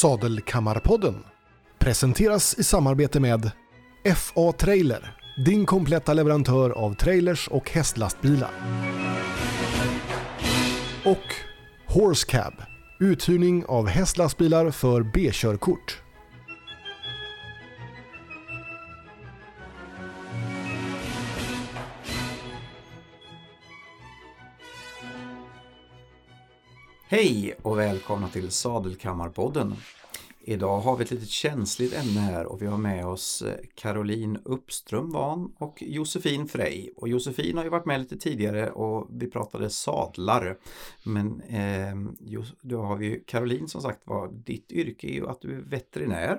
Sadelkammarpodden presenteras i samarbete med FA Trailer, din kompletta leverantör av trailers och hästlastbilar. Och Horse Cab, uthyrning av hästlastbilar för B-körkort. Hej och välkomna till Sadelkammarpodden. Idag har vi ett litet känsligt ämne här och vi har med oss eh, Caroline Uppström Van och Josefin Frey. Och Josefin har ju varit med lite tidigare och vi pratade sadlar. Men eh, då har vi ju Caroline som sagt var, ditt yrke är ju att du är veterinär.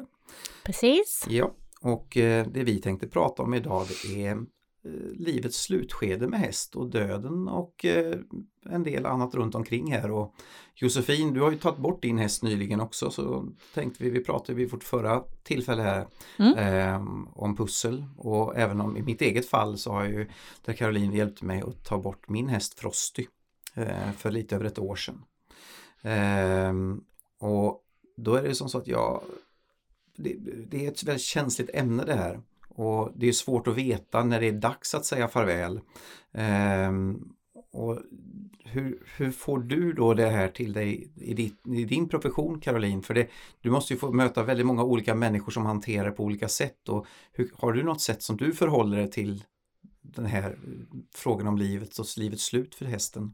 Precis. Ja, och eh, det vi tänkte prata om idag är livets slutskede med häst och döden och eh, en del annat runt omkring här. Och Josefin, du har ju tagit bort din häst nyligen också så tänkte vi, vi pratade vid vårt förra tillfälle här mm. eh, om pussel och även om i mitt eget fall så har ju där Caroline hjälpt mig att ta bort min häst Frosty eh, för lite över ett år sedan. Eh, och då är det som så att jag det, det är ett väldigt känsligt ämne det här och det är svårt att veta när det är dags att säga farväl. Ehm, och hur, hur, får du då det här till dig i, ditt, i din profession Caroline? För det, du måste ju få möta väldigt många olika människor som hanterar på olika sätt. Och hur, har du något sätt som du förhåller dig till den här eh, frågan om livet och livets slut för hästen?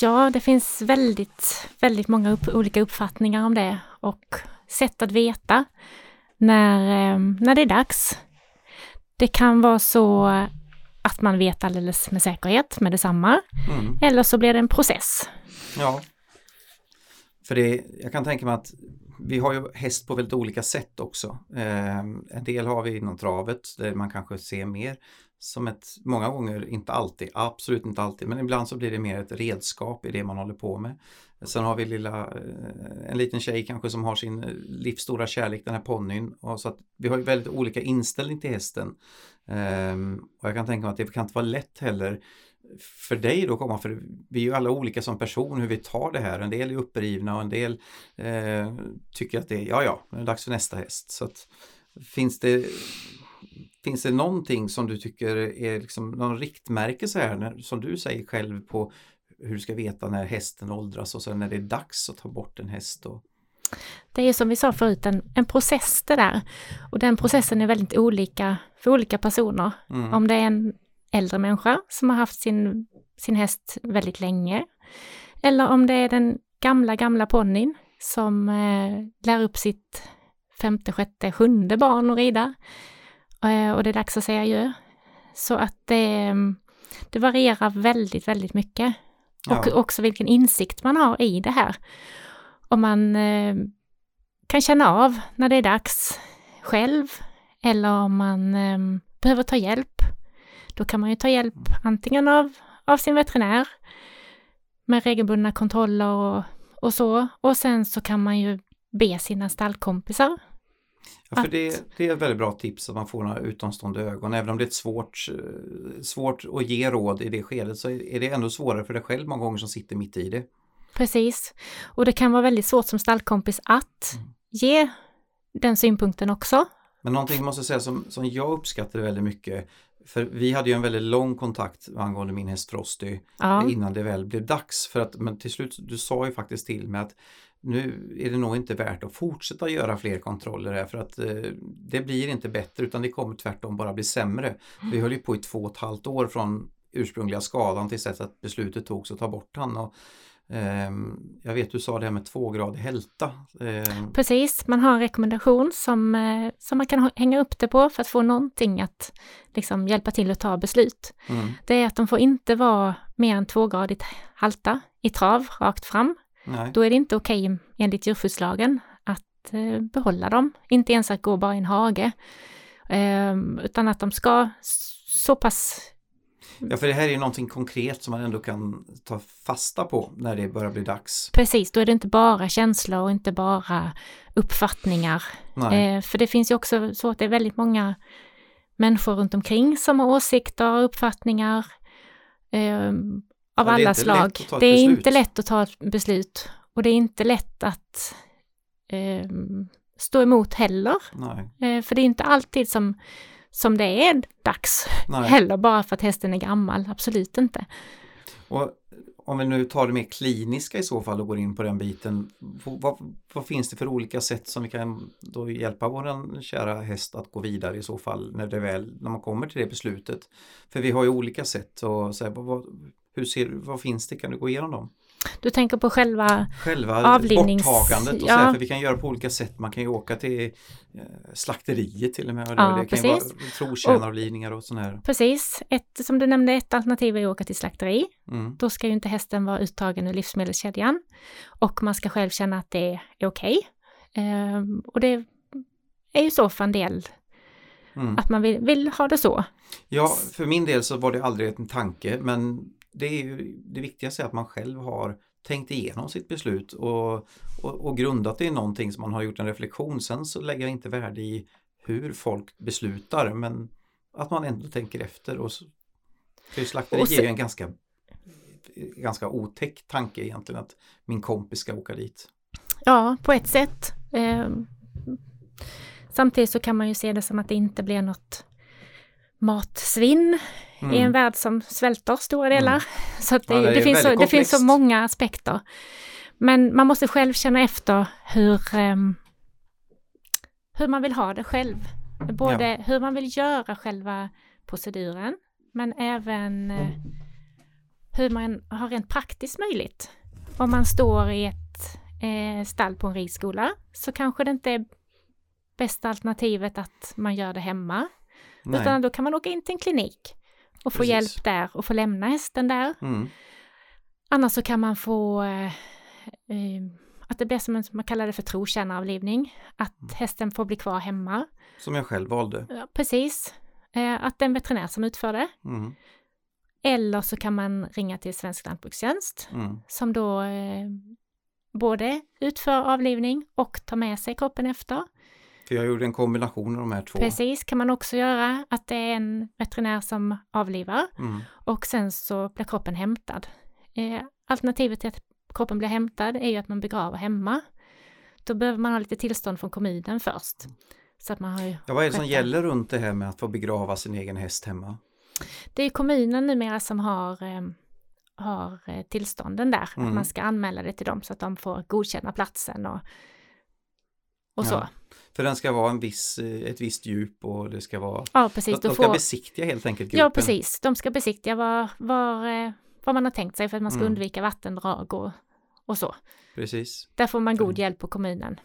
Ja, det finns väldigt, väldigt många upp, olika uppfattningar om det och sätt att veta när, eh, när det är dags. Det kan vara så att man vet alldeles med säkerhet med detsamma. Mm. Eller så blir det en process. Ja. För det, jag kan tänka mig att vi har ju häst på väldigt olika sätt också. Eh, en del har vi inom travet där man kanske ser mer som ett, många gånger, inte alltid, absolut inte alltid, men ibland så blir det mer ett redskap i det man håller på med. Sen har vi lilla, eh, en liten tjej kanske som har sin eh, livsstora kärlek, den här ponnyn. Och så att vi har ju väldigt olika inställning till hästen. Um, och jag kan tänka mig att det kan inte vara lätt heller för dig då komma, för vi är ju alla olika som person hur vi tar det här. En del är upprivna och en del eh, tycker att det är, ja ja, nu är det dags för nästa häst. Så att, finns det Finns det någonting som du tycker är liksom någon riktmärke så här, när, som du säger själv på hur du ska veta när hästen åldras och sen när det är dags att ta bort en häst? Och... Det är som vi sa förut en, en process det där. Och den processen är väldigt olika för olika personer. Mm. Om det är en äldre människa som har haft sin, sin häst väldigt länge. Eller om det är den gamla, gamla ponnyn som eh, lär upp sitt femte, sjätte, sjunde barn att rida. Eh, och det är dags att säga adjö. Så att det, det varierar väldigt, väldigt mycket. Ja. Och också vilken insikt man har i det här. Om man eh, kan känna av när det är dags själv eller om man eh, behöver ta hjälp. Då kan man ju ta hjälp antingen av, av sin veterinär med regelbundna kontroller och, och så. Och sen så kan man ju be sina stallkompisar Ja, för det, det, är ett väldigt bra tips att man får några utomstående ögon. Även om det är svårt, eh, svårt att ge råd i det skedet så är det ändå svårare för dig själv många gånger som sitter mitt i det. Precis. Och det kan vara väldigt svårt som stallkompis att mm. ge den synpunkten också. Men någonting jag måste säga som, som jag uppskattade väldigt mycket för vi hade ju en väldigt lång kontakt angående min häst Frosty ja. innan det väl blev dags. För att, men till slut, du sa ju faktiskt till mig att nu är det nog inte värt att fortsätta göra fler kontroller här för att eh, det blir inte bättre utan det kommer tvärtom bara bli sämre. Vi höll ju på i två och ett halvt år från ursprungliga skadan tills att beslutet togs att ta bort han. Och, eh, jag vet du sa det här med tvågradig hälta. Eh. Precis, man har en rekommendation som, eh, som man kan hänga upp det på för att få någonting att liksom, hjälpa till att ta beslut. Mm. Det är att de får inte vara mer än tvågradigt halta i trav rakt fram Nej. Då är det inte okej okay, enligt djurskyddslagen att eh, behålla dem, inte ens att gå bara i en hage. Eh, utan att de ska så pass Ja, för det här är ju någonting konkret som man ändå kan ta fasta på när det börjar bli dags. Precis, då är det inte bara känslor och inte bara uppfattningar. Eh, för det finns ju också så att det är väldigt många människor runt omkring som har åsikter och uppfattningar. Eh, av alla slag. Det är beslut. inte lätt att ta ett beslut och det är inte lätt att eh, stå emot heller. Eh, för det är inte alltid som, som det är dags Nej. heller, bara för att hästen är gammal, absolut inte. Och om vi nu tar det mer kliniska i så fall och går in på den biten. Vad, vad, finns det för olika sätt som vi kan då hjälpa vår kära häst att gå vidare i så fall när det väl, när man kommer till det beslutet? För vi har ju olika sätt och så här, vad, hur ser, vad finns det? Kan du gå igenom dem? Du tänker på själva, själva avlivnings... borttagandet och ja. så, för vi kan göra på olika sätt. Man kan ju åka till eh, slakteriet till och med. Och ja, det kan precis. ju vara trotjänaravlivningar och sådana här. Precis, ett, som du nämnde, ett alternativ är att åka till slakteri. Mm. Då ska ju inte hästen vara uttagen ur livsmedelskedjan och man ska själv känna att det är okej. Okay. Ehm, och det är ju så för en del Mm. Att man vill, vill, ha det så. Ja, för min del så var det aldrig en tanke men det är ju det viktigaste är att man själv har tänkt igenom sitt beslut och, och, och grundat det i någonting som man har gjort en reflektion. Sen så lägger jag inte värde i hur folk beslutar men att man ändå tänker efter. Och för slakteri är ju en ganska, ganska otäck tanke egentligen att min kompis ska åka dit. Ja, på ett sätt. Eh, samtidigt så kan man ju se det som att det inte blir något matsvinn mm. i en värld som svälter stora delar. Mm. Så det, ja, det, det finns så, det finns så många aspekter. Men man måste själv känna efter hur, um, hur man vill ha det själv. Både ja. hur man vill göra själva proceduren, men även uh, hur man har rent praktiskt möjligt. Om man står i ett eh, stall på en ridskola så kanske det inte är bästa alternativet att man gör det hemma. Nej. Utan då kan man åka in till en klinik och få Precis. hjälp där och få lämna hästen där. Mm. Annars så kan man få eh, eh, att det blir som en, man kallar det för trotjänaravlivning, att mm. hästen får bli kvar hemma. Som jag själv valde. Ja, precis. Eh, att det är en veterinär som utför det. Mm. Eller så kan man ringa till Svensk Lantbrukstjänst mm. som då eh, både utför avlivning och tar med sig kroppen efter. För jag gjorde en kombination av de här två. Precis, kan man också göra, att det är en veterinär som avlivar mm. och sen så blir kroppen hämtad. Eh, alternativet till att kroppen blir hämtad är ju att man begraver hemma. Då behöver man ha lite tillstånd från kommunen först. Så att man har ja, vad är det som gäller runt det här med att få begrava sin egen häst hemma? Det är kommunen numera som har eh, har tillstånden där, mm. att man ska anmäla det till dem så att de får godkänna platsen och, och så. För den ska vara en viss, eh, ett visst djup och det ska vara... Ja, precis. De, de ska får... besiktiga helt enkelt gruppen. Ja, precis. De ska besiktiga vad, vad, eh, vad man har tänkt sig för att man ska mm. undvika vattendrag och, och så. Precis. Där får man god hjälp på kommunen.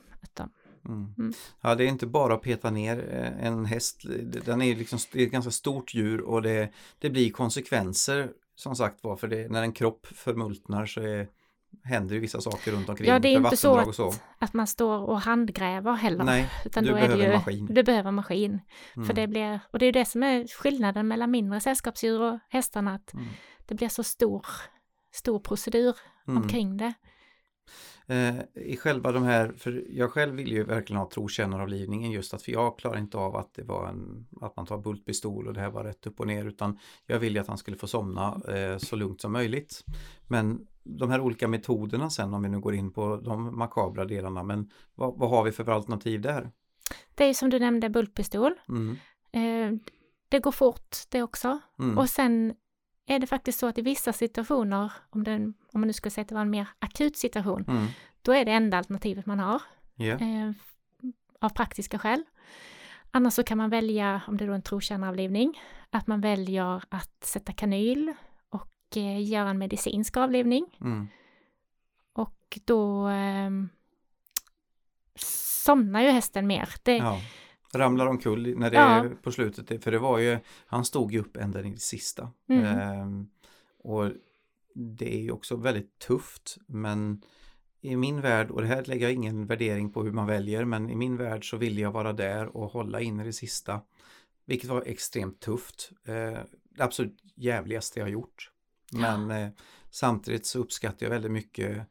Mm. Mm. Ja, det är inte bara att peta ner eh, en häst. Den är liksom, det är ett ganska stort djur och det, det blir konsekvenser som sagt var för det, när en kropp förmultnar så är händer ju vissa saker runt omkring. Ja, det är inte så att, så att, man står och handgräver heller. Nej, utan du då behöver är det ju, maskin. Du behöver maskin. Mm. För det blir, och det är det som är skillnaden mellan mindre sällskapsdjur och hästarna, att mm. det blir så stor, stor procedur mm. omkring det. Eh, I själva de här, för jag själv vill ju verkligen ha trotjänaravlivningen just att för jag klarar inte av att det var en, att man tar bultpistol och det här var rätt upp och ner utan jag vill ju att han skulle få somna eh, så lugnt som möjligt. Men de här olika metoderna sen om vi nu går in på de makabra delarna men vad, vad har vi för alternativ där? Det är som du nämnde bultpistol. Mm. Eh, det går fort det också. Mm. Och sen är det faktiskt så att i vissa situationer, om, den, om man nu ska säga att det var en mer akut situation, mm. då är det enda alternativet man har. Yeah. Eh, av praktiska skäl. Annars så kan man välja, om det är då en trotjänaravlivning, att man väljer att sätta kanyl och eh, göra en medicinsk avlivning. Mm. Och då eh, somnar ju hästen mer. Det, ja. Ramlar omkull när det ja. är på slutet, för det var ju, han stod ju upp ända in i det sista. Mm. Ehm, och det är ju också väldigt tufft, men i min värld, och det här lägger jag ingen värdering på hur man väljer, men i min värld så ville jag vara där och hålla in i det sista. Vilket var extremt tufft. Eh, det absolut jävligaste jag gjort. Men ja. eh, samtidigt så uppskattar jag väldigt mycket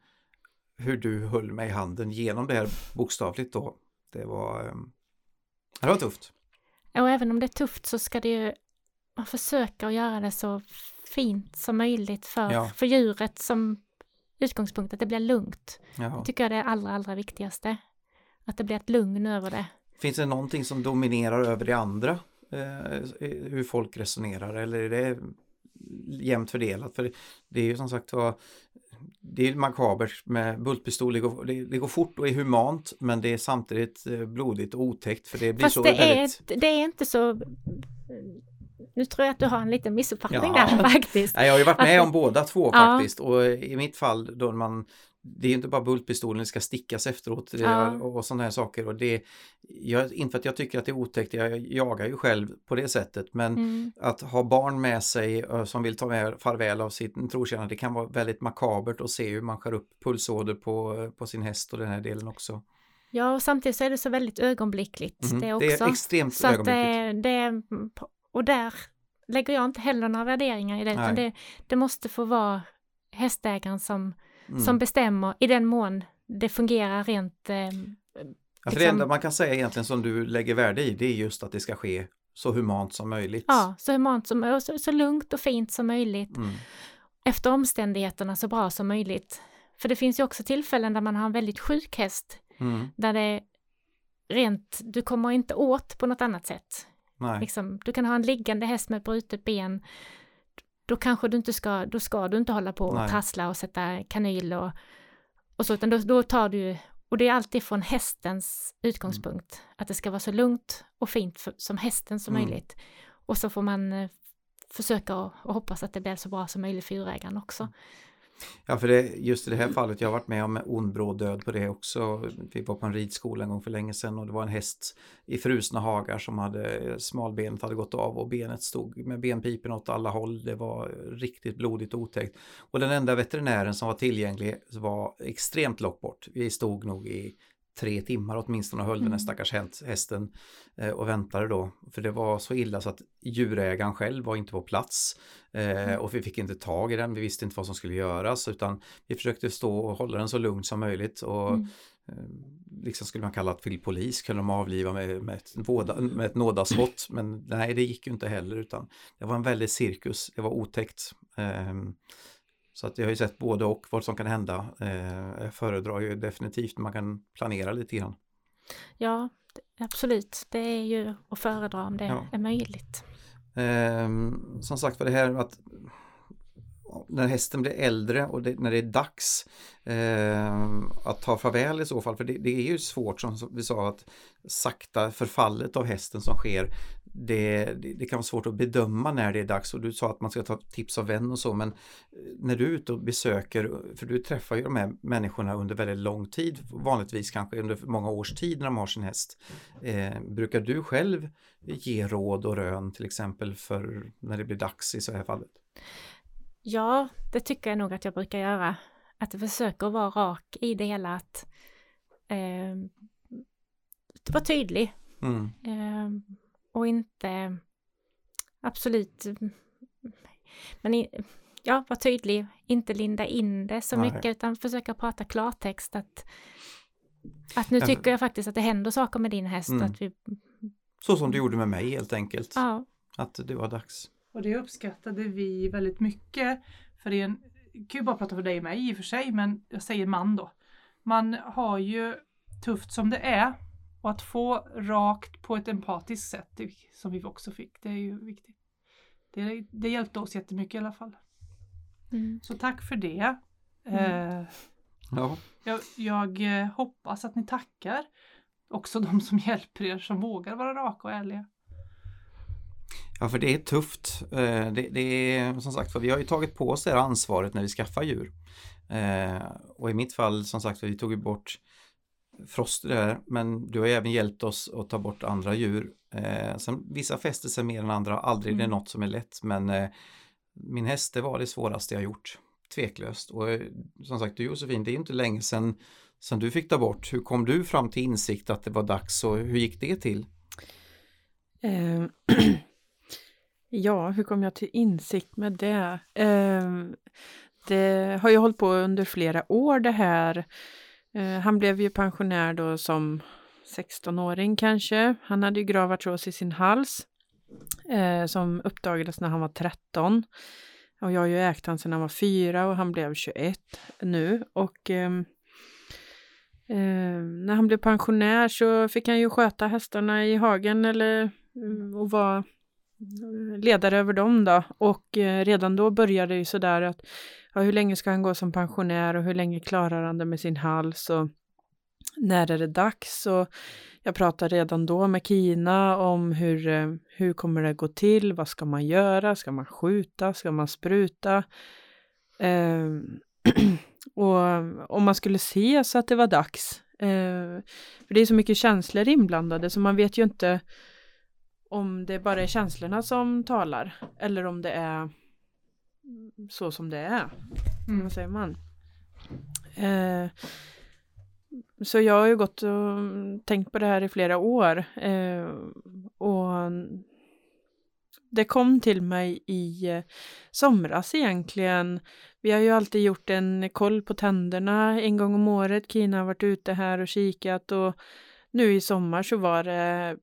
hur du höll mig i handen genom det här bokstavligt då. Det var, eh, det var tufft. Och även om det är tufft så ska det ju, man försöker att göra det så fint som möjligt för, ja. för djuret som utgångspunkt, att det blir lugnt. Ja. Det tycker jag är det allra, allra viktigaste. Att det blir ett lugn över det. Finns det någonting som dominerar över det andra? Eh, hur folk resonerar eller är det jämnt fördelat? För det är ju som sagt var det är makabert med bultpistol, det går, det, det går fort och är humant men det är samtidigt eh, blodigt och otäckt för det blir Fast så det, väldigt... är, det är inte så nu tror jag att du har en liten missuppfattning ja. där faktiskt. jag har ju varit med om båda två faktiskt och i mitt fall då man det är inte bara bultpistolen, det ska stickas efteråt ja. och sådana här saker. Och det, jag, inte för att jag tycker att det är otäckt, jag jagar ju själv på det sättet, men mm. att ha barn med sig som vill ta med farväl av sin trotjänare, det kan vara väldigt makabert att se hur man skär upp pulsåder på, på sin häst och den här delen också. Ja, och samtidigt så är det så väldigt ögonblickligt mm. det också. Det är extremt så ögonblickligt. Det, det, och där lägger jag inte heller några värderingar i det, utan det, det måste få vara hästägaren som mm. som bestämmer i den mån det fungerar rent... Eh, ja, liksom... Det enda man kan säga egentligen som du lägger värde i det är just att det ska ske så humant som möjligt. Ja, så humant som så, så lugnt och fint som möjligt. Mm. Efter omständigheterna så bra som möjligt. För det finns ju också tillfällen där man har en väldigt sjuk häst. Mm. Där det rent, du kommer inte åt på något annat sätt. Liksom, du kan ha en liggande häst med brutet ben då kanske du inte ska, då ska du inte hålla på och Nej. trassla och sätta kanyl och, och så, utan då, då tar du, och det är alltid från hästens utgångspunkt, mm. att det ska vara så lugnt och fint för, som hästen som mm. möjligt. Och så får man eh, försöka och, och, hoppas att det blir så bra som möjligt för djurägaren också. Ja, för det, just i det här fallet, jag har varit med om ond bråd död på det också. Vi var på en ridskola en gång för länge sedan och det var en häst i frusna hagar som hade smalbenet hade gått av och benet stod med benpipen åt alla håll. Det var riktigt blodigt och otäckt. Och den enda veterinären som var tillgänglig var extremt långt bort. Vi stod nog i tre timmar åtminstone och höll mm. den stackars hästen eh, och väntade då. För det var så illa så att djurägaren själv var inte på plats eh, mm. och vi fick inte tag i den, vi visste inte vad som skulle göras utan vi försökte stå och hålla den så lugnt som möjligt och mm. eh, liksom skulle man kalla till polis, kunde de avliva med, med, ett, våda, med ett nådasvott men nej det gick ju inte heller utan det var en väldig cirkus, det var otäckt. Så att jag har ju sett både och vad som kan hända. Eh, jag föredrar ju definitivt man kan planera lite grann. Ja, absolut. Det är ju att föredra om det ja. är möjligt. Eh, som sagt var det här att när hästen blir äldre och det, när det är dags eh, att ta farväl i så fall, för det, det, är ju svårt som vi sa att sakta förfallet av hästen som sker det, det, det, kan vara svårt att bedöma när det är dags och du sa att man ska ta tips av vän och så men eh, när du är ute och besöker, för du träffar ju de här människorna under väldigt lång tid, vanligtvis kanske under många års tid när de har sin häst. Eh, brukar du själv ge råd och rön till exempel för när det blir dags i så här fallet? Ja, det tycker jag nog att jag brukar göra. Att jag försöker vara rak i det hela, att eh, vara tydlig. Mm. Eh, och inte absolut men ja, vara tydlig, inte linda in det så Nej. mycket utan försöka prata klartext att att nu tycker jag faktiskt att det händer saker med din häst. Mm. Att vi... Så som du gjorde med mig helt enkelt. Ja. Att det var dags. Och det uppskattade vi väldigt mycket. För det är en, jag kan ju bara prata för dig och mig i och för sig, men jag säger man då. Man har ju tufft som det är och att få rakt på ett empatiskt sätt som vi också fick, det är ju viktigt. Det, det hjälpte oss jättemycket i alla fall. Mm. Så tack för det. Mm. Eh, ja. jag, jag eh, hoppas att ni tackar också de som hjälper er som vågar vara raka och ärliga. Ja, för det är tufft. Eh, det, det är som sagt för vi har ju tagit på oss det här ansvaret när vi skaffar djur. Eh, och i mitt fall som sagt vi tog ju bort Frost där, men du har även hjälpt oss att ta bort andra djur. Eh, sen, vissa fäster sig mer än andra, aldrig mm. det är något som är lätt, men eh, min häst det var det svåraste jag gjort, tveklöst. Och eh, som sagt, du Josefin, det är inte länge sedan, sedan du fick ta bort. Hur kom du fram till insikt att det var dags och hur gick det till? Eh, ja, hur kom jag till insikt med det? Eh, det har ju hållit på under flera år det här Eh, han blev ju pensionär då som 16-åring kanske. Han hade ju grav artros i sin hals eh, som uppdagades när han var 13. Och jag har ju ägt han sedan han var 4 och han blev 21 nu. Och eh, Eh, när han blev pensionär så fick han ju sköta hästarna i hagen eller eh, och vara ledare över dem då. Och eh, redan då började det ju sådär att ja, hur länge ska han gå som pensionär och hur länge klarar han det med sin hals och när är det dags? Och jag pratade redan då med Kina om hur, eh, hur kommer det gå till? Vad ska man göra? Ska man skjuta? Ska man spruta? Eh, och om man skulle se så att det var dags. Eh, för det är så mycket känslor inblandade så man vet ju inte om det bara är känslorna som talar eller om det är så som det är. Mm. Vad säger man? Eh, så jag har ju gått och tänkt på det här i flera år. Eh, och det kom till mig i somras egentligen. Vi har ju alltid gjort en koll på tänderna en gång om året. Kina har varit ute här och kikat och nu i sommar så var det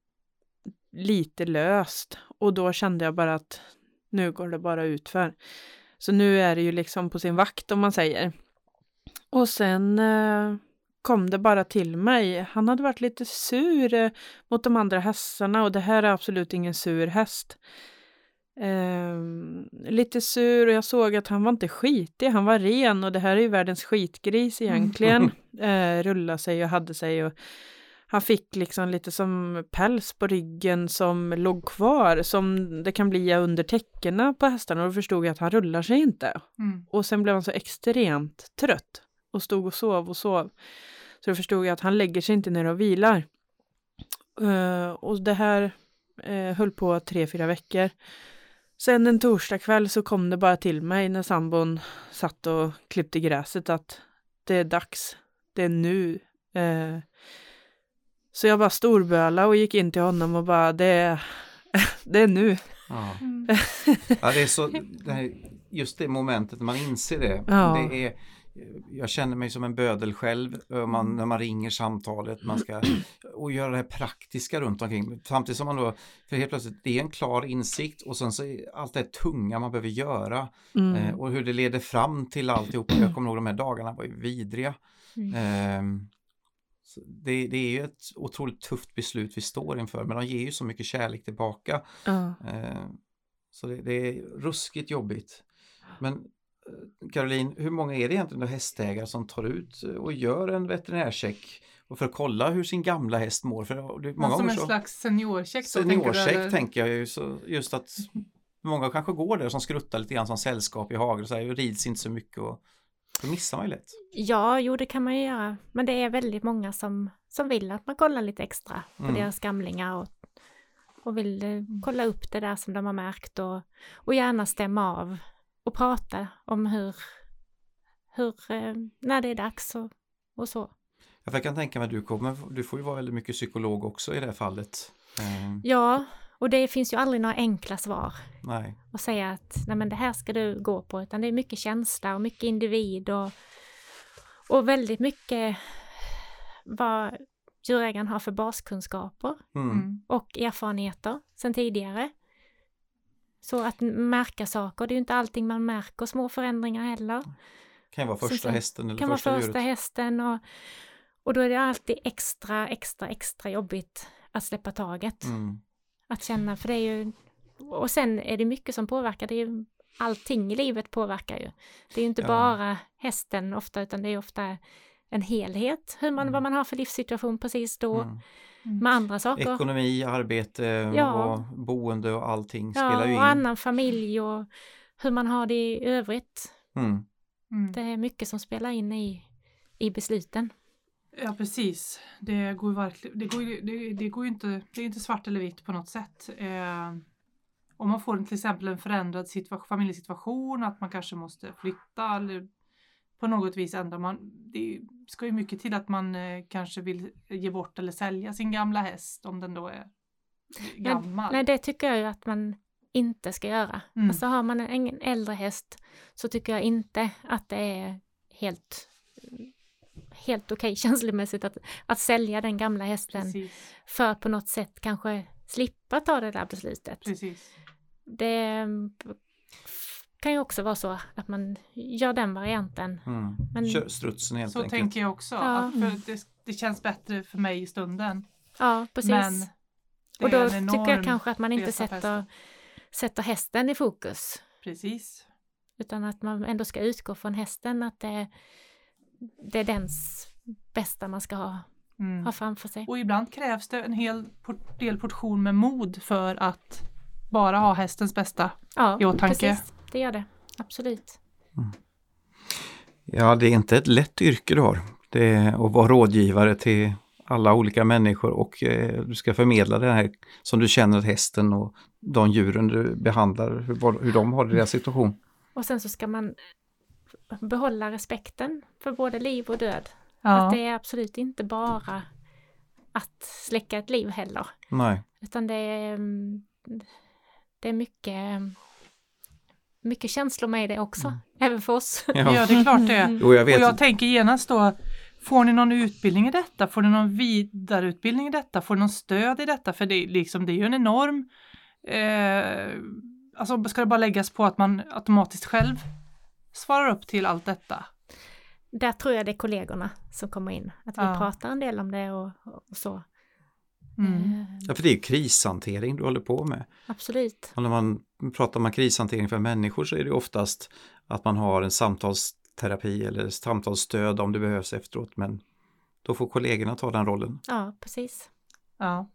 lite löst och då kände jag bara att nu går det bara utför. Så nu är det ju liksom på sin vakt om man säger. Och sen eh, kom det bara till mig. Han hade varit lite sur eh, mot de andra hästarna och det här är absolut ingen sur häst. Eh, lite sur och jag såg att han var inte skitig, han var ren och det här är ju världens skitgris egentligen. Mm. Eh, rulla sig och hade sig och han fick liksom lite som päls på ryggen som låg kvar som det kan bli under täckena på hästarna och då förstod jag att han rullar sig inte. Mm. Och sen blev han så extremt trött och stod och sov och sov. Så då förstod jag att han lägger sig inte ner och vilar. Uh, och det här uh, höll på tre, fyra veckor. Sen en torsdagkväll så kom det bara till mig när sambon satt och klippte gräset att det är dags. Det är nu. Uh, så jag bara storböla och gick in till honom och bara det är, det är nu. Ja. Mm. ja, det är så, det här, just det momentet när man inser det. Ja. det är, jag känner mig som en bödel själv man, när man ringer samtalet man ska, och göra det här praktiska runt omkring. Samtidigt som man då, för helt plötsligt, det är en klar insikt och sen så är allt det tunga man behöver göra mm. eh, och hur det leder fram till alltihop. Jag kommer ihåg de här dagarna var ju vidriga. Mm. Eh, det, det, är ju ett otroligt tufft beslut vi står inför men de ger ju så mycket kärlek tillbaka. Uh. Eh, så det, det, är ruskigt jobbigt. Men eh, Caroline, hur många är det egentligen hästägare som tar ut och gör en veterinärcheck och för att kolla hur sin gamla häst mår? För många som en så, slags seniorcheck? Seniorcheck tänker, tänker jag ju, så just att många kanske går där som skruttar lite grann som sällskap i hagen och säger rids inte så mycket och då missar man ju lätt. Ja, jo det kan man ju göra. Men det är väldigt många som, som vill att man kollar lite extra på mm. deras gamlingar och, och vill eh, kolla upp det där som de har märkt och, och gärna stämma av och prata om hur, hur eh, när det är dags och, och så. Jag kan tänka mig att du kommer, du får ju vara väldigt mycket psykolog också i det här fallet. Eh. Ja, och det finns ju aldrig några enkla svar. Nej. Och säga att nej men det här ska du gå på, utan det är mycket känsla och mycket individ och, och väldigt mycket vad djurägaren har för baskunskaper mm. mm. och erfarenheter sedan tidigare. Så att märka saker, det är ju inte allting man märker, små förändringar heller. Kan ju vara första så, hästen eller kan första vara första djuret. hästen och, och då är det alltid extra, extra, extra jobbigt att släppa taget. Mm. Att känna, för det är ju, och sen är det mycket som påverkar, det är ju, allting i livet påverkar ju. Det är ju inte ja. bara hästen ofta, utan det är ofta en helhet, hur man, mm. vad man har för livssituation precis då. Mm. Med andra saker. Ekonomi, arbete ja. och boende och allting ja, spelar ju in. och annan familj och hur man har det i övrigt. Mm. mm. Det är mycket som spelar in i, i besluten. Ja precis. Det går ju verkligen, det går det, det går inte, det är inte svart eller vitt på något sätt. Eh, om man får till exempel en förändrad situation, familjesituation, att man kanske måste flytta eller på något vis ändra. Man, det ska ju mycket till att man eh, kanske vill ge bort eller sälja sin gamla häst om den då är gammal. Nej, det tycker jag ju att man inte ska göra. Mm. Alltså har man en äldre häst så tycker jag inte att det är helt helt okej okay, känslomässigt att, att sälja den gamla hästen Precis. för att på något sätt kanske slippa ta det där beslutet. Precis. Det kan ju också vara så att man gör den varianten. Mm. Men- Kör strutsen helt Så enkelt. tänker jag också. Ja. Att för det, det känns bättre för mig i stunden. Ja, precis. Men och då tycker jag kanske att man inte sätter, sätter hästen i fokus. Precis. Utan att man ändå ska utgå från hästen, att det, det är dens bästa man ska ha, Mm. ha framför sig. Och ibland krävs det en hel por- del portion med mod för att bara ha hästens bästa. Ja, i åtanke. precis. Det gör det. Absolut. Ja, det är inte ett lätt yrke du har. Det är att vara rådgivare till alla olika människor och eh, du ska förmedla det här som du känner att hästen och de djuren du behandlar, hur, hur de har deras situation. Och sen så ska man behålla respekten för både liv och död. Ja. Att det är absolut inte bara att släcka ett liv heller. Nej, Utan det är, mm, det är mycket, mycket känslor med det också. Även för oss. ja. ja, det är klart det. Mm. Jo, jag Och vet. jag tänker genast då, får ni någon utbildning i detta? Får ni någon vidareutbildning i detta? Får ni någon stöd i detta? För det, är liksom, det är ju en enorm... Eh, alltså ska det bara läggas på att man automatiskt själv svarar upp till allt detta? Där tror jag det är kollegorna som kommer in. Att vi Ja. pratar en del om det och, och så. Mm. Eh, Ja, för det är ju krishantering du håller på med. absolut. Och när man pratar om krishantering för människor så är det oftast att man har en samtalsterapi eller samtalsstöd om det behövs efteråt. Men då får kollegorna ta den rollen. Ja, precis. Ja.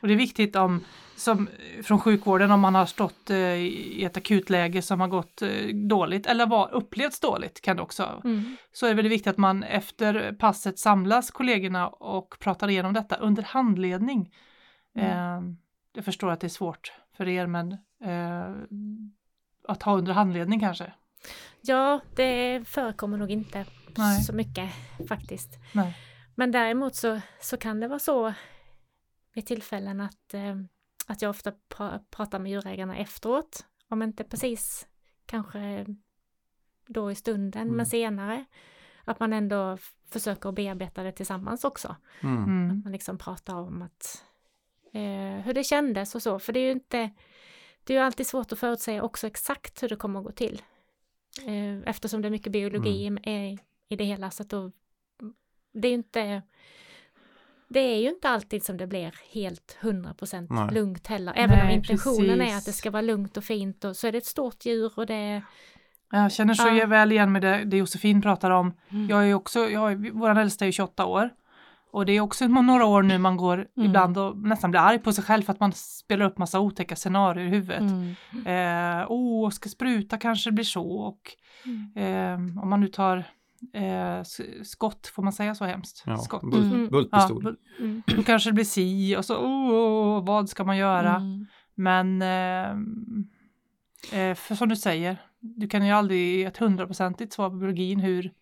Och det är viktigt om, som från sjukvården, om man har stått eh, i ett akutläge som har gått eh, dåligt eller var, upplevts dåligt kan det också. Mm. Så är det viktigt att man efter passet samlas kollegorna och pratar igenom detta under handledning. Eh, jag förstår att det är svårt för er men eh, att ha under handledning kanske. Ja, det förekommer nog inte Nej. så mycket faktiskt. Nej. Men däremot så, så kan det vara så vid tillfällen att, eh, att jag ofta pra, pratar med djurägarna efteråt. Om inte precis kanske då i stunden, Mm. men senare. Att man ändå försöker att bearbeta det tillsammans också. Mm. Mm. Man liksom pratar om att eh, hur det kändes och så. För det är ju inte, det är ju alltid svårt att förutsäga också exakt hur det kommer att gå till. Eh, eftersom det är mycket biologi Mm. i, i det hela. Så att då, det är ju inte det är ju inte alltid som det blir helt 100% Nej. lugnt heller. Även om Nej, intentionen är precis. att det ska vara lugnt och fint och så är det ett stort djur och det är... Jag känner så Ja. väl igen med det, det Josefin pratar om. Mm. Jag är också, jag är, vår äldsta är ju 28 år. Och det är också några år nu man går Mm. ibland och nästan blir arg på sig själv för att man spelar upp massa otäcka scenarier i huvudet. Mm. Eh, oh, ska spruta kanske det blir så och eh, om man nu tar eh, skott, får man säga så hemsft? Ja, Skott. bult, Mm. Ja, bultpistol. bu- Mm. då kanske det blir si och så, oh, oh, vad ska man göra? Mm. Men eh, eh, för som du säger, du kan ju aldrig ge ett hundraprocentigt svar på biologin hur,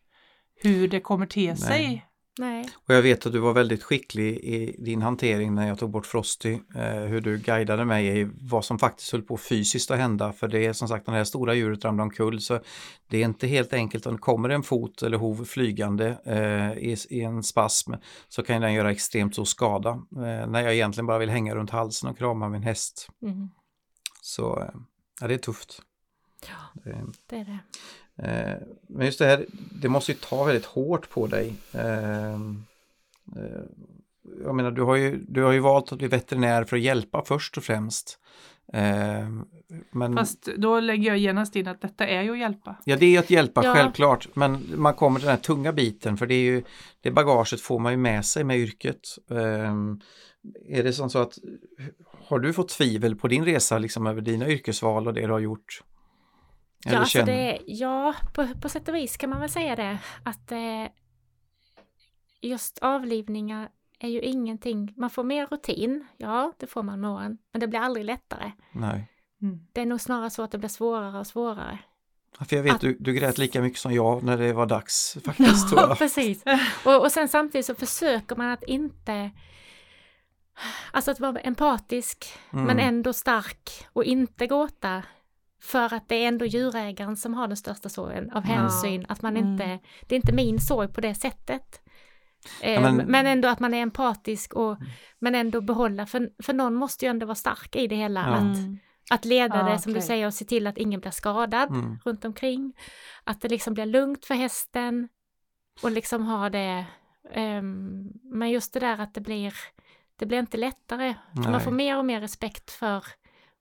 hur det kommer te sig. Nej. Och jag vet att du var väldigt skicklig i din hantering när jag tog bort Frosty. Eh, hur du guidade mig i vad som faktiskt höll på fysiskt att hända. För det är som sagt, när det här stora djuret ramlar omkull så det är inte helt enkelt. Om det kommer en fot eller hov flygande eh, i, i en spasm så kan den göra extremt stor skada. Eh, när jag egentligen bara vill hänga runt halsen och krama min häst. Mm. Så eh, ja, det är tufft. Ja, Det, det är det. Eh, men just det här, det måste ju ta väldigt hårt på dig. Eh, eh, jag menar, du har, ju, du har ju valt att bli veterinär för att hjälpa först och främst. Eh, men Fast då lägger jag genast in att detta är ju att hjälpa. Ja, det är att hjälpa Ja. självklart, men man kommer till den här tunga biten för det är ju det bagaget får man ju med sig med yrket. Eh, är det som så att har du fått tvivel på din resa liksom över dina yrkesval och det du har gjort? Ja, alltså det, ja på, på sätt och vis kan man väl säga det. Att eh, just avlivningar är ju ingenting, man får mer rutin, ja det får man med åren, men det blir aldrig lättare. Nej. Mm. Det är nog snarare så att det blir svårare och svårare. Ja, För jag vet, Att- du, du grät lika mycket som jag när det var dags faktiskt. Ja, precis. Och, och sen samtidigt så försöker man att inte Alltså att vara empatisk Mm. men ändå stark och inte gråta. För att det är ändå djurägaren som har den största sorgen av Mm. hänsyn. Att man Mm. inte, det är inte min sorg på det sättet. Ja, men- Mm. men... ändå att man är empatisk och men ändå behålla, för, för någon måste ju ändå vara stark i det hela. Ja. Att, Mm. Att leda Ah, det som du okej. säger och se till att ingen blir skadad Mm. runt omkring. Att det liksom blir lugnt för hästen och liksom ha det. ehm, men just det där att det blir, det blir inte lättare. Man får mer och mer respekt för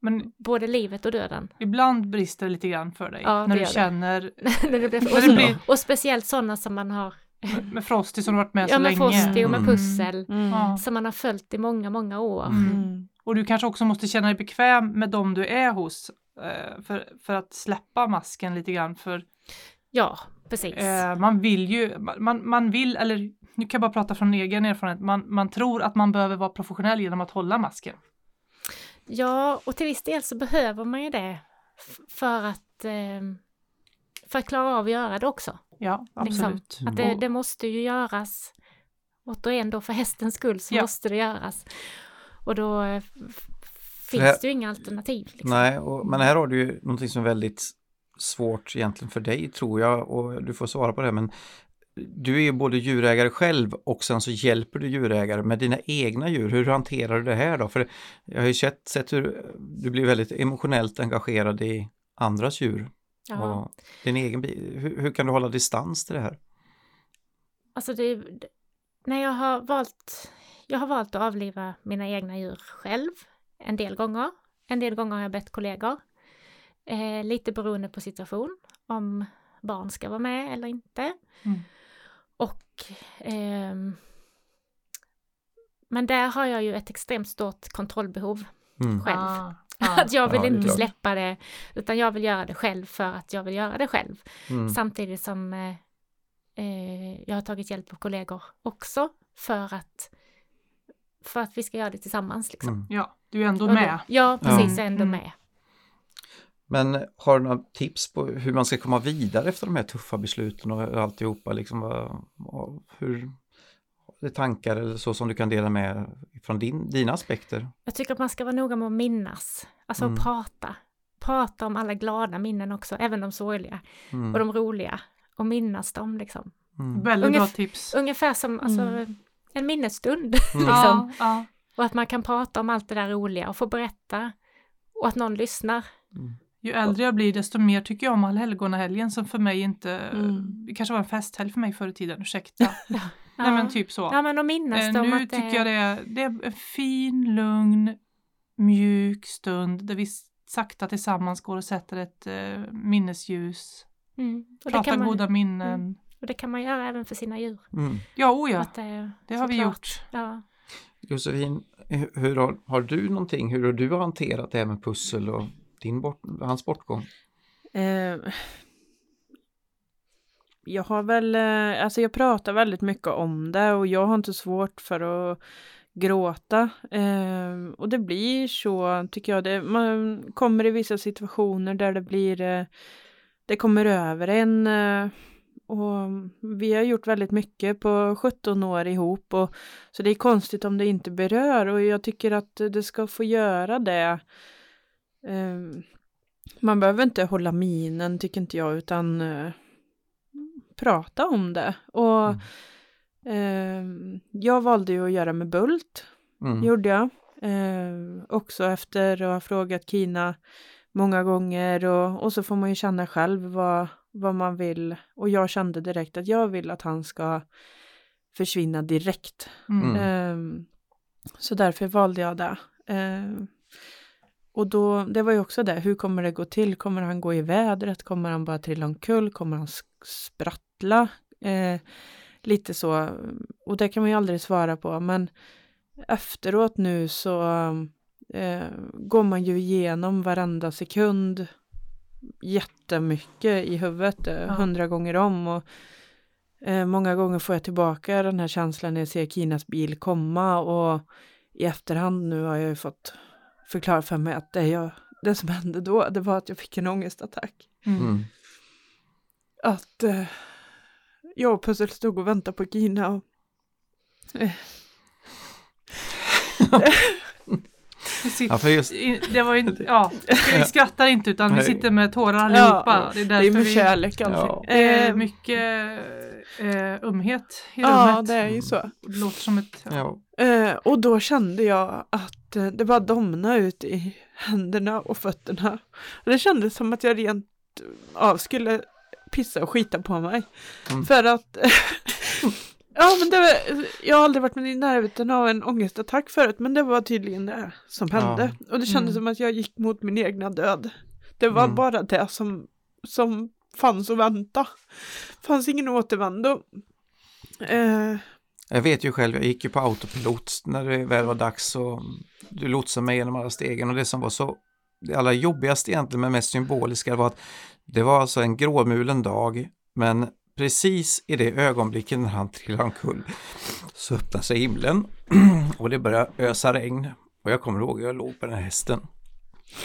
Men både livet och döden. ibland brister det lite grann för dig. Ja, det när gör du det. känner, När det blir, och, det blir- och speciellt sådana som man har, med Frosty som har varit med ja så med länge. Frosty och med Mm. pussel, Mm. Ja. som man har följt i många, många år. Mm. Mm. Och du kanske också måste känna dig bekväm med dem du är hos. eh, För, för att släppa masken lite grann. För Ja, precis. eh, man vill ju, man, man vill, eller nu kan jag bara prata från egen erfarenhet, man, man tror att man behöver vara professionell genom att hålla masken. Ja, och till viss del så behöver man ju det för att, ehm, för att klara av att göra det också. Ja, Liksom, absolut. Att det, Och- det måste ju göras. Återigen då för hästens skull så Ja. måste det göras. Och då eh, finns här- det ju inga alternativ. Liksom. Nej, och, men här har du ju någonting som är väldigt svårt egentligen för dig tror jag och du får svara på det men du är ju både djurägare själv och sen så hjälper du djurägare med dina egna djur. Hur hanterar du det här då? För jag har ju sett, sett hur du blir väldigt emotionellt engagerad i andras djur och din egen hur, hur kan du hålla distans till det här? Alltså det- när jag har valt, jag har valt att avliva mina egna djur själv en del gånger. En del gånger har jag bett kollegor. Eh, lite beroende på situation, om barn ska vara med eller inte. Mm. Och ehm, men där har jag ju ett extremt stort kontrollbehov Mm. själv. Ah, ah. Att jag vill Ja, inte släppa det, utan jag vill göra det själv för att jag vill göra det själv. Mm. Samtidigt som eh, eh, jag har tagit hjälp av kollegor också för att, för att vi ska göra det tillsammans. Liksom. Mm. Ja, du är ändå med. Ja, precis, Ja. jag är ändå Mm. med. Men har du några tips på hur man ska komma vidare efter de här tuffa besluten och alltihopa? Liksom, hur, är det tankar eller så som du kan dela med från din, dina aspekter? Jag tycker att man ska vara noga med att minnas, alltså Mm. att prata. Prata om alla glada minnen också, även de sorgliga Mm. och de roliga. Och minnas dem liksom. Mm. Väldigt bra Ungef- tips. Ungefär som alltså, Mm. en minnesstund. Mm. liksom. Ja, ja. Och att man kan prata om allt det där roliga och få berätta. Och att någon lyssnar. Ju äldre jag blir desto mer tycker jag om allhelgonahelgen som för mig inte, Mm. det kanske var en festhelg för mig förr i tiden, ursäkta. Nej Ja. men typ så. Ja men att minnas Eh, nu att det tycker jag det är, det är en fin, lugn, mjuk stund där vi sakta tillsammans går och sätter ett eh, minnesljus, Mm. Och, det pratar kan man, goda minnen. och det kan man göra även för sina djur. Mm. Ja, oh ja, det, det har vi såklart. gjort. Ja. Josefin, hur, hur har, har du någonting, hur har du hanterat det här med pussel och din bort, hans bortgång? Eh, jag har väl, eh, alltså jag pratar väldigt mycket om det och jag har inte svårt för att gråta. Eh, och det blir så, tycker jag. Det, man kommer i vissa situationer där det blir, eh, det kommer över en. Eh, och vi har gjort väldigt mycket på 17 år ihop. Och, så det är konstigt om det inte berör och jag tycker att det ska få göra det. Eh, man behöver inte hålla minen tycker inte jag utan eh, prata om det. Och Mm. eh, jag valde ju att göra med Bult, Mm. gjorde jag. Eh, också efter att ha frågat Kina många gånger och, och så får man ju känna själv vad, vad man vill. Och jag kände direkt att jag vill att han ska försvinna direkt. Mm. Ehm, så därför valde jag det. Ehm, och då, det var ju också det, hur kommer det gå till? Kommer han gå i vädret? Kommer han bara trilla omkull? Kommer han sprattla? Eh, lite så. Och det kan man ju aldrig svara på, men efteråt nu så eh, går man ju igenom varenda sekund jättemycket i huvudet, eh, Ja. hundra gånger om. Och Eh, många gånger får jag tillbaka den här känslan när jag ser Kinas bil komma och i efterhand nu har jag ju fått förklara för mig att det, jag, det som hände då, det var att jag fick en ångestattack. Mm. Mm. Att eh, jag och Pussel stod och väntade på Kina och sitter- Ja, för just, Det var ju, ja, vi skrattar inte utan vi sitter med tårar allihopa. det är det är med vi, kärlek allting. Ja. det är Eh, mycket eh, ömhet i Ja, rummet. det är ju så. Det låter som ett... ja. Eh, och då kände jag att eh, det bara domnade ut i händerna och fötterna. Och det kändes som att jag rent av skulle pissa och skita på mig. Mm. För att Ja men det var, jag har aldrig varit med i närheten av en ångestattack förut men det var tydligen det som hände. Ja. Och det kändes mm. som att jag gick mot min egna död. Det var mm. bara det som, som fanns att vänta. fanns ingen återvändo. Eh. Jag vet ju själv, jag gick ju på autopilot när det väl var dags och du lotsade mig genom alla stegen och det som var så det allra jobbigaste egentligen men mest symboliska var att det var alltså en gråmulen dag men precis i det ögonblicket när han trillar omkull så öppnar sig himlen och det börjar ösa regn. Och jag kommer ihåg, jag låg på den här hästen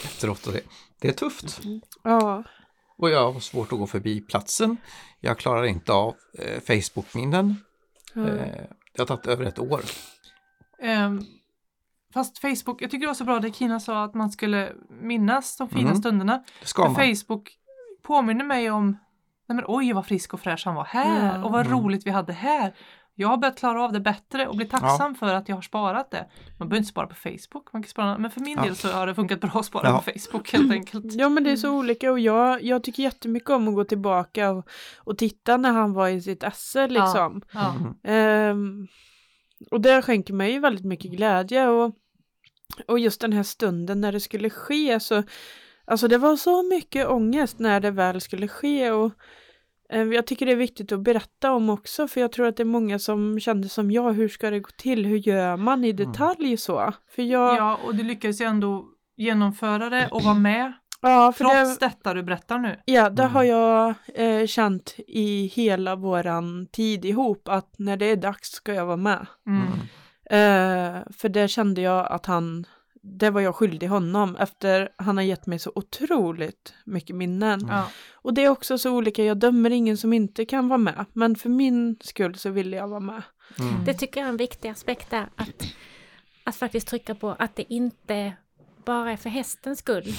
efteråt och det, det är tufft. Ja. Och jag har svårt att gå förbi platsen. Jag klarar inte av eh, Facebook-minnen. Mm. Eh, det har tagit över ett år. Um, fast Facebook, jag tycker det var så bra det Kina sa att man skulle minnas de fina mm. stunderna. Det ska För Facebook påminner mig om Nej men oj vad frisk och fräsch han var här mm. och vad mm. roligt vi hade här. Jag har börjat klara av det bättre och blir tacksam ja. för att jag har sparat det. Man behöver inte spara på Facebook, man kan spara, men för min ja. del så har det funkat bra att spara ja. på Facebook helt enkelt. Ja men det är så olika och jag, jag tycker jättemycket om att gå tillbaka och, och titta när han var i sitt esse liksom. Um, och det skänker mig väldigt mycket glädje och, och just den här stunden när det skulle ske så Alltså det var så mycket ångest när det väl skulle ske och jag tycker det är viktigt att berätta om också för jag tror att det är många som kände som jag, hur ska det gå till, hur gör man i mm. detalj så? För jag... Ja, och du lyckades ju ändå genomföra det och vara med Ja, för Trots det, detta du berättar nu. Ja, det mm. har jag eh, känt i hela våran tid ihop att när det är dags ska jag vara med. Mm. Eh, för det kände jag att han det var jag skyldig honom efter han har gett mig så otroligt mycket minnen. Mm. Och det är också så olika, jag dömer ingen som inte kan vara med, men för min skull så ville jag vara med. Mm. Det tycker jag är en viktig aspekt där, att, att faktiskt trycka på att det inte bara är för hästens skull.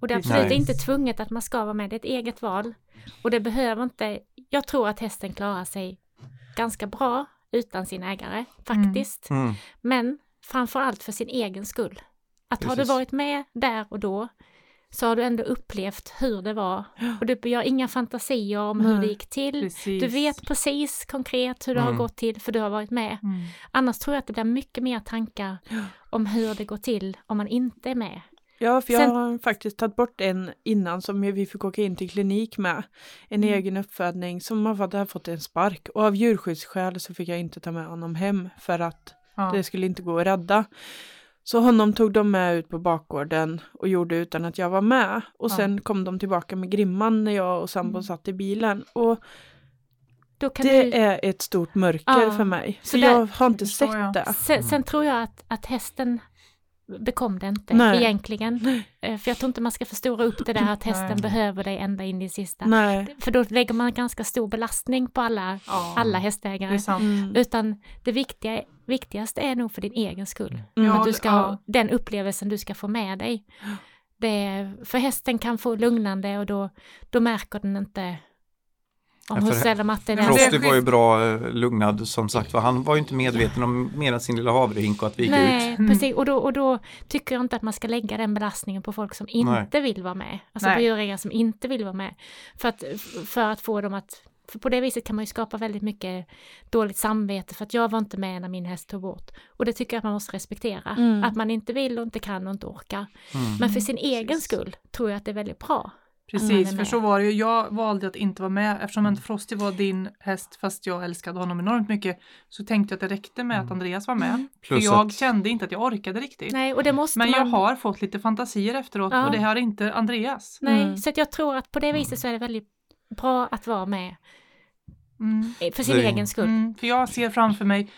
Och det är absolut Nej. inte tvunget att man ska vara med, det är ett eget val. Och det behöver inte, jag tror att hästen klarar sig ganska bra utan sin ägare, faktiskt. Mm. Mm. Men framförallt för sin egen skull. Att Precis. har du varit med där och då så har du ändå upplevt hur det var. Och du gör inga fantasier om hur det gick till. Precis. Du vet precis konkret hur det mm. har gått till för du har varit med. Mm. Annars tror jag att det blir mycket mer tankar om hur det går till om man inte är med. Ja, för jag Sen... har faktiskt tagit bort en innan som vi fick åka in till klinik med. En mm. egen uppfödning som hade fått en spark och av djurskyddsskäl så fick jag inte ta med honom hem för att ja. det skulle inte gå att rädda. Så honom tog de med ut på bakgården och gjorde utan att jag var med. Och ja. sen kom de tillbaka med Grimman när jag och sambon mm. satt i bilen. Och det du... är ett stort mörker ja. för mig. Så, så där... jag har inte sett det. Sen, sen, tror jag att, att hästen bekom det inte Nej. egentligen. Nej. Eh, för jag tror inte man ska förstora upp det där att hästen Nej. behöver dig ända in i sista. Nej. För då lägger man ganska stor belastning på alla, ja. alla hästägare. Det mm. Utan det viktiga, viktigaste är nog för din egen skull. Mm. Att du ska ja. den upplevelsen du ska få med dig. Det, för hästen kan få lugnande och då, då märker den inte om hur ställer matten Frosty var ju bra eh, lugnad som sagt för han var ju inte medveten om mer än sin lilla havrehink och att vi gick Nej, ut. precis och då, och då tycker jag inte att man ska lägga den belastningen på folk som inte Nej. vill vara med. Alltså Nej. på djurägare som inte vill vara med. För att, för att få dem att för på det viset kan man ju skapa väldigt mycket dåligt samvete för att jag var inte med när min häst tog bort. Och det tycker jag att man måste respektera. Mm. Att man inte vill och inte kan och inte orkar. Mm. Men för sin egen skull tror jag att det är väldigt bra Precis, för så var det ju. Jag valde att inte vara med eftersom mm. Frosty var din häst fast jag älskade honom enormt mycket. Så tänkte jag att det räckte med att mm. Andreas var med. Mm. För jag att... kände inte att jag orkade riktigt. Nej, och det måste Men man... jag har fått lite fantasier efteråt ja. och det har inte Andreas. Nej, mm. så att jag tror att på det viset så är det väldigt bra att vara med. Mm. För sin egen skull. Mm, för jag ser framför mig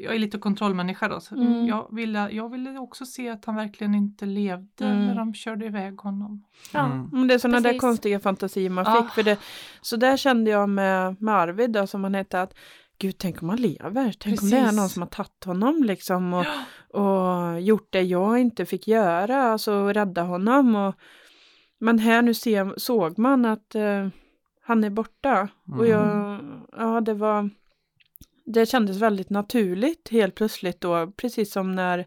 jag är lite kontrollmänniska då, så mm. jag, ville, jag ville också se att han verkligen inte levde mm. när de körde iväg honom. Ja. Mm. Det är sådana där konstiga fantasier man fick. För det, så där kände jag med, med Arvid då, som han hette, att gud, tänk om han lever, tänk Precis. om det är någon som har tagit honom liksom och, ja. och gjort det jag inte fick göra, alltså rädda honom. Och, men här nu se, såg man att uh, han är borta. Och jag, mm. ja det var det kändes väldigt naturligt helt plötsligt då, precis som när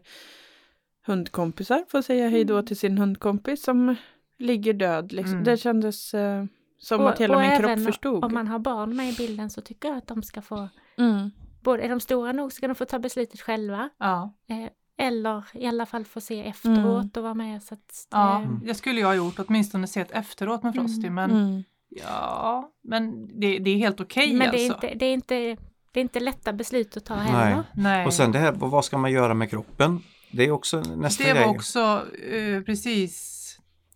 hundkompisar får säga hej då till sin hundkompis som ligger död. Liksom. Mm. Det kändes eh, som Och- att hela min kropp även förstod. Om man har barn med i bilden så tycker jag att de ska få, Mm. både är de stora nog ska de få ta beslutet själva. Ja. Eh, eller i alla fall få se efteråt och vara med. Så att det, ja, det skulle jag ha gjort, åtminstone sett efteråt med Frosty. Men Mm. ja, men det, det är helt okej Men alltså. inte, det, är inte, det är inte lätta beslut att ta heller. Nej. Nej. Och sen det här, vad ska man göra med kroppen? Det är också nästa det grej. var också eh, precis.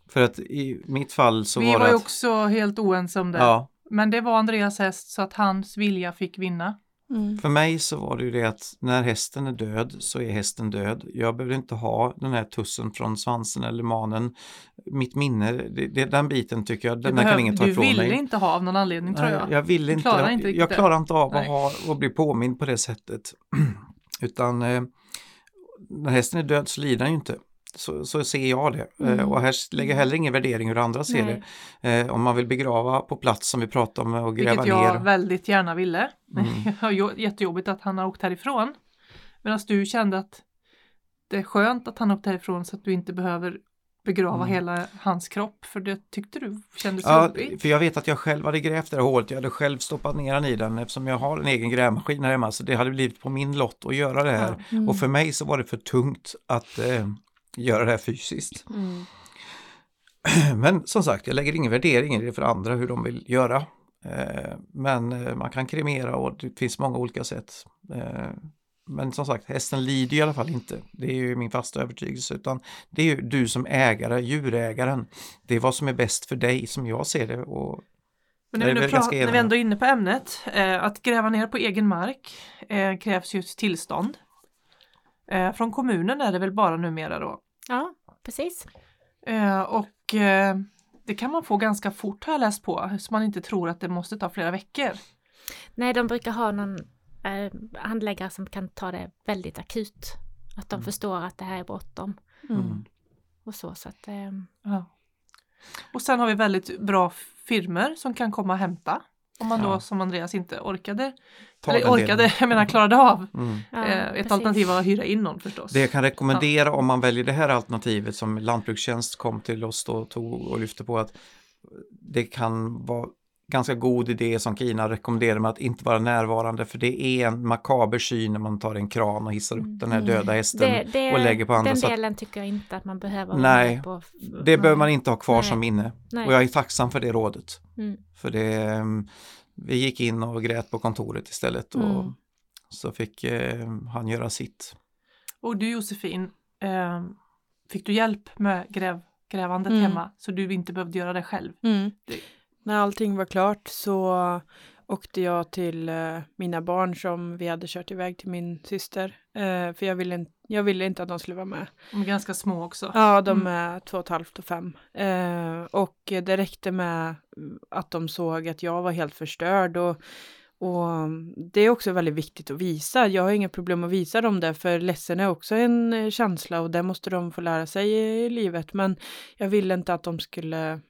För att i mitt fall så Vi var var det ju att, också helt oense om det. ja, Men det var Andreas häst så att hans vilja fick vinna. Mm. För mig så var det ju det att när hästen är död så är hästen död. Jag behöver inte ha den här tussen från svansen eller manen. Mitt minne, det, det, den biten tycker jag, Du, den där kan behöv- ingen ta du ifrån ville mig. inte ha av någon anledning tror jag. Nej, jag vill Du inte, klarar inte jag klarar inte av att, ha, att bli påmind på det sättet. Utan eh, när hästen är död så lider den ju inte. Så, så ser jag det. Mm. Eh, och här lägger jag heller ingen värdering hur andra ser Nej. det. Eh, om man vill begrava på plats som vi pratade om och gräva Vilket jag ner. väldigt gärna ville. Mm. Har jättejobbigt att han har åkt härifrån. Medan du kände att det är skönt att han åkte härifrån så att du inte behöver begrava Mm. hela hans kropp. För det tyckte du kändes Ja, jobbigt. för jag vet att jag själv hade grävt det här hålet. Jag hade själv stoppat ner den i den eftersom jag har en egen grävmaskin här hemma. Så det hade blivit på min lott att göra det här. Ja. Mm. Och för mig så var det för tungt att eh, göra det här fysiskt. Mm. Men som sagt, jag lägger ingen värdering i det för andra hur de vill göra. Eh, Men eh, man kan kremera och det finns många olika sätt. Eh, Men som sagt, hästen lider i alla fall inte. Det är ju min fasta övertygelse. Utan det är ju du som ägare, djurägaren. Det är vad som är bäst för dig som jag ser det. Och Men när vi, nu pratar, när vi ändå är inne på ämnet, eh, att gräva ner på egen mark eh, krävs ju tillstånd. Eh, från kommunen är det väl bara numera då. Ja, precis. Eh, och eh, det kan man få ganska fort har jag läst på, så man inte tror att det måste ta flera veckor. Nej, de brukar ha någon eh, handläggare som kan ta det väldigt akut. Att de Mm. förstår att det här är bråttom Mm. och så. så att, Ja. Och sen har vi väldigt bra firmer som kan komma och hämta. Om man då Ja. som Andreas inte orkade, ta eller den delen. orkade, jag menar klarade av. Mm. ja, eh, ett precis. alternativ var att hyra in någon förstås. Det jag kan rekommendera om man väljer det här alternativet som Lantbrukstjänst kom till oss då och tog och lyfte på att det kan vara ganska god idé som Kina rekommenderar med att inte vara närvarande för det är en makaber syn när man tar en kran och hissar upp den här Mm. döda hästen Det, det, och lägger på andra. den så att delen tycker jag inte att man behöver vara Nej, på. det behöver man inte ha kvar Nej. som minne Nej. och jag är tacksam för det rådet. Mm. För det, mm, vi gick in och grät på kontoret istället och Mm. så fick eh, han göra sitt. Och du Josefin, eh, fick du hjälp med gräv, grävandet Mm. hemma så du inte behövde göra det själv? Mm. När allting var klart så åkte jag till eh, mina barn som vi hade kört iväg till min syster. Eh, för jag ville, inte- jag ville inte att de skulle vara med. De är ganska små också. Ja, de Mm. är två och ett halvt och fem. Eh, och det räckte med att de såg att jag var helt förstörd. Och, och det är också väldigt viktigt att visa. Jag har inga problem att visa dem det, för ledsen är också en känsla och det måste de få lära sig i livet. Men jag ville inte att de skulle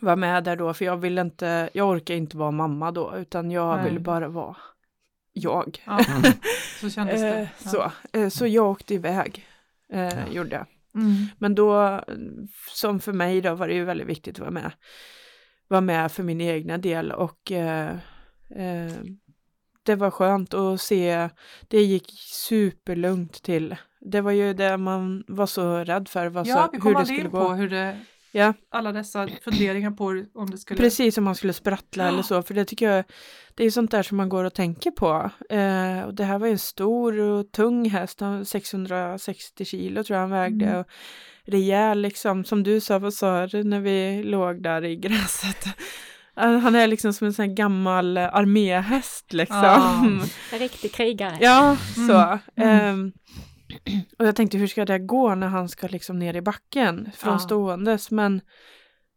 vara med där då, för jag ville inte, jag orkar inte vara mamma då, utan jag Nej. ville bara vara jag. Ja, så kändes det. Eh, Ja. så, eh, så jag åkte iväg, eh, Ja. gjorde jag. Mm. Men då, som för mig då, var det ju väldigt viktigt att vara med. Vara med för min egna del och eh, eh, det var skönt att se, det gick superlugnt till. Det var ju det man var så rädd för, var Ja, så, vi hur kom det aldrig skulle in på gå. hur det, Ja. alla dessa funderingar på om det skulle... Precis som man skulle sprattla Ja. eller så, för det tycker jag, det är sånt där som man går och tänker på. Eh, och det här var ju en stor och tung häst, han- 660 kilo tror jag han vägde. Mm. Och rejäl liksom, som du sa, vad sa du när vi låg där i gräset? Han är liksom som en sån här gammal arméhäst liksom. Ja. Ja, En riktig krigare. så. Mm. Ehm, och jag tänkte hur ska det gå när han ska liksom ner i backen från Ja. ståendes. Men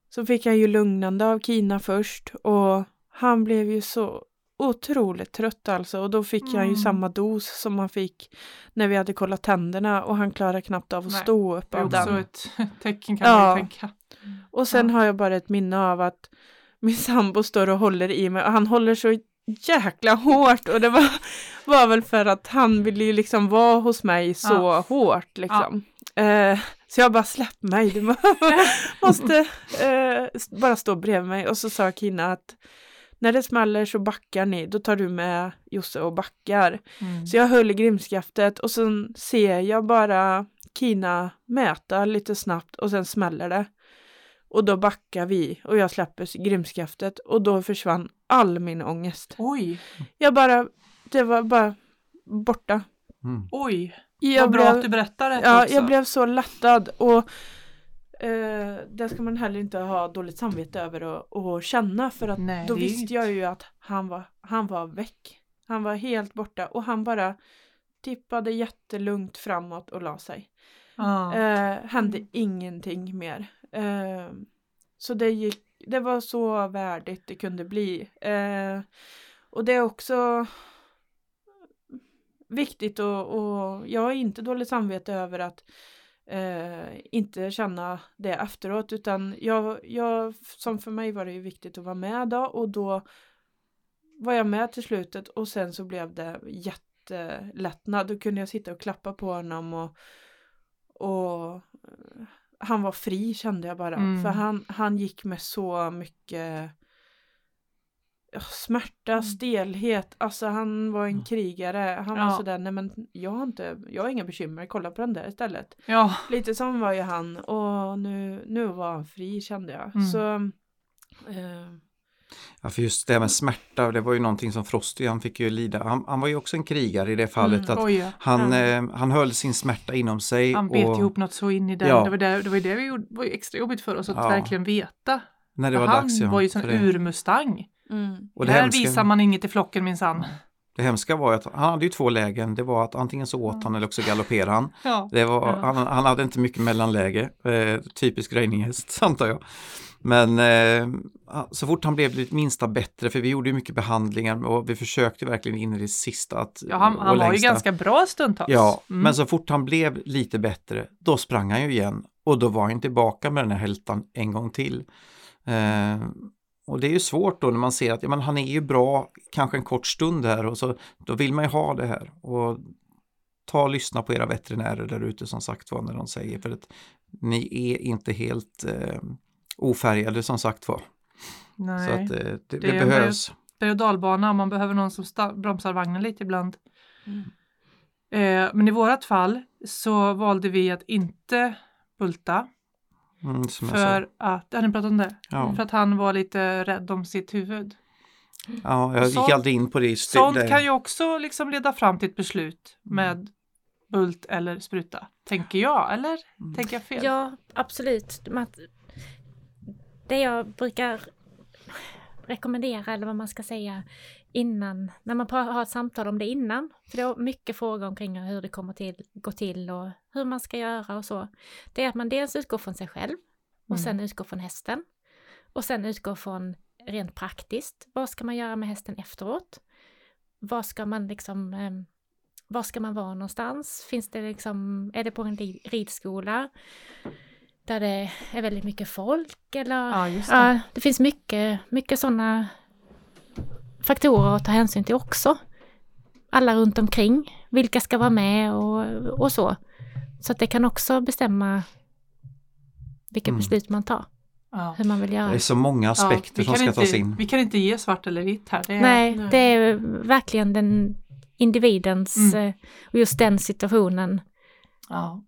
så fick han ju lugnande av Kina först och han blev ju så otroligt trött alltså. Och då fick han ju Mm. samma dos som han fick när vi hade kollat tänderna och han klarar knappt av att Nej, stå upp Det är av också den. ett tecken kan man Ja. ju tänka. Och sen Ja. har jag bara ett minne av att min sambo står och håller i mig och han håller så jäkla hårt och det var, var väl för att han ville ju liksom vara hos mig så Ja. hårt liksom. Eh, så jag bara släpp mig, du måste eh, bara stå bredvid mig. Och så sa Kina att när det smäller så backar ni, då tar du med Josse och backar. Mm. Så jag höll i grimskaftet och sen ser jag bara Kina mäta lite snabbt och sen smäller det. Och då backar vi och jag släpper grimskaftet och då försvann all min ångest. Oj! Jag bara, det var bara borta. Mm. Oj! Jag Vad bra blev, att du berättar det Ja, också. jag blev så lättad och eh, det ska man heller inte ha dåligt samvete över och, och känna för att Nej, då visste jag ju att han var, han var väck. Han var helt borta och han bara tippade jättelugnt framåt och la sig. Ah. Eh, hände ingenting mer. Eh, så det gick, det var så värdigt det kunde bli. Eh, och det är också viktigt och, och jag har inte dåligt samvete över att eh, inte känna det efteråt utan jag, jag, som för mig var det ju viktigt att vara med då och då var jag med till slutet och sen så blev det jättelättnad. Då kunde jag sitta och klappa på honom och, och eh, han var fri kände jag bara. Mm. För han, han gick med så mycket smärta, mm. stelhet, alltså han var en mm. krigare. Han ja. var sådär, nej men jag har inte, jag har inga bekymmer, kolla på den där istället. Ja. Lite som var ju han och nu, nu var han fri kände jag. Mm. Så eh, Ja, för just det här med smärta, det var ju någonting som Frosty, han fick ju lida. Han, han var ju också en krigare i det fallet. Mm, att han, mm. eh, han höll sin smärta inom sig. Han bet och, ihop något så in i den. Ja. Det var det, det, var det vi gjorde, var extra jobbigt för oss att ja. verkligen veta. När det var han dags, ja, var ju en urmustang. Mm. Och det Här hemska, visar man inget i flocken minsann. Det hemska var att han hade ju två lägen. Det var att antingen så åt han eller också galopperade han. Ja. Det var, ja. han, han, hade inte mycket mellanläge. Eh, typisk röjninghäst antar jag. Men eh, så fort han blev lite minsta bättre, för vi gjorde mycket behandlingar och vi försökte verkligen in i det sista. Att, ja, han, han var ju ganska bra stundtals. Ja, mm. men så fort han blev lite bättre, då sprang han ju igen. Och då var han tillbaka med den här hältan en gång till. Eh, och det är ju svårt då när man ser att ja, men han är ju bra kanske en kort stund här och så då vill man ju ha det här. Och ta och lyssna på era veterinärer där ute som sagt var när de säger för att ni är inte helt eh, ofärgade som sagt var. Nej, så att eh, det, det, det behövs. Berg och dalbana, man behöver någon som bromsar vagnen lite ibland. Mm. Eh, men i vårat fall så valde vi att inte bulta Mm, för att, har ni pratat om det? Ja. För att han var lite rädd om sitt huvud. Ja, jag gick aldrig in på det. Just sånt det. kan ju också liksom leda fram till ett beslut med mm. bult eller spruta. Tänker jag, eller mm. tänker jag fel? Ja, absolut. Det jag brukar rekommendera, eller vad man ska säga, innan, när man har ett samtal om det innan, för det är mycket frågor omkring hur det kommer till, gå till och hur man ska göra och så. Det är att man dels utgår från sig själv och mm. sen utgår från hästen och sen utgår från rent praktiskt, vad ska man göra med hästen efteråt? Vad ska man liksom, eh, var ska man vara någonstans? Finns det liksom, är det på en ridskola? Där det är väldigt mycket folk eller? Ja, det. Ja, det finns mycket, mycket sådana faktorer att ta hänsyn till också. Alla runt omkring, vilka ska vara med och, och så. Så att det kan också bestämma vilka mm. beslut man tar. Ja. Hur man vill göra. Det är så många aspekter ja, som ska inte, tas in. Vi kan inte ge svart eller vitt här. Det är, nej, nej, det är verkligen den individens mm. Eh, och just den situationen. Ja.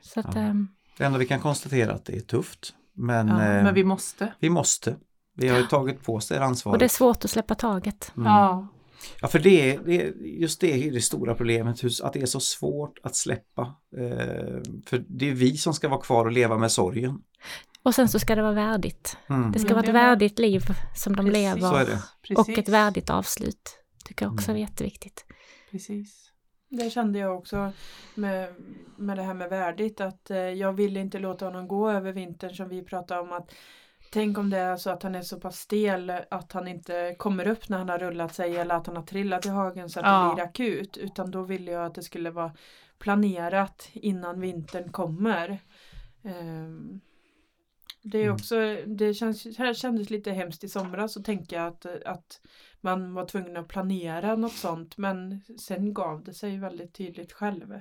Så att, ja. Ähm, det enda vi kan konstatera att det är tufft. Men, ja, eh, men vi måste. Vi måste. Vi har ju tagit på oss det ansvaret. Och det är svårt att släppa taget. Mm. Ja. Ja, för det, det, just det är det stora problemet, att det är så svårt att släppa. Eh, för det är vi som ska vara kvar och leva med sorgen. Och sen så ska det vara värdigt. Mm. Det ska vara ett värdigt liv som de Precis. lever och ett värdigt avslut. Tycker jag också är mm. jätteviktigt. Precis. Det kände jag också med, med det här med värdigt att eh, jag vill inte låta honom gå över vintern som vi pratade om att Tänk om det är så att han är så pass stel att han inte kommer upp när han har rullat sig eller att han har trillat i hagen så att ja. det blir akut. Utan då ville jag att det skulle vara planerat innan vintern kommer. Um, det är mm. också, det känns, här kändes lite hemskt i somras att tänka att, att man var tvungen att planera något sånt men sen gav det sig väldigt tydligt själv.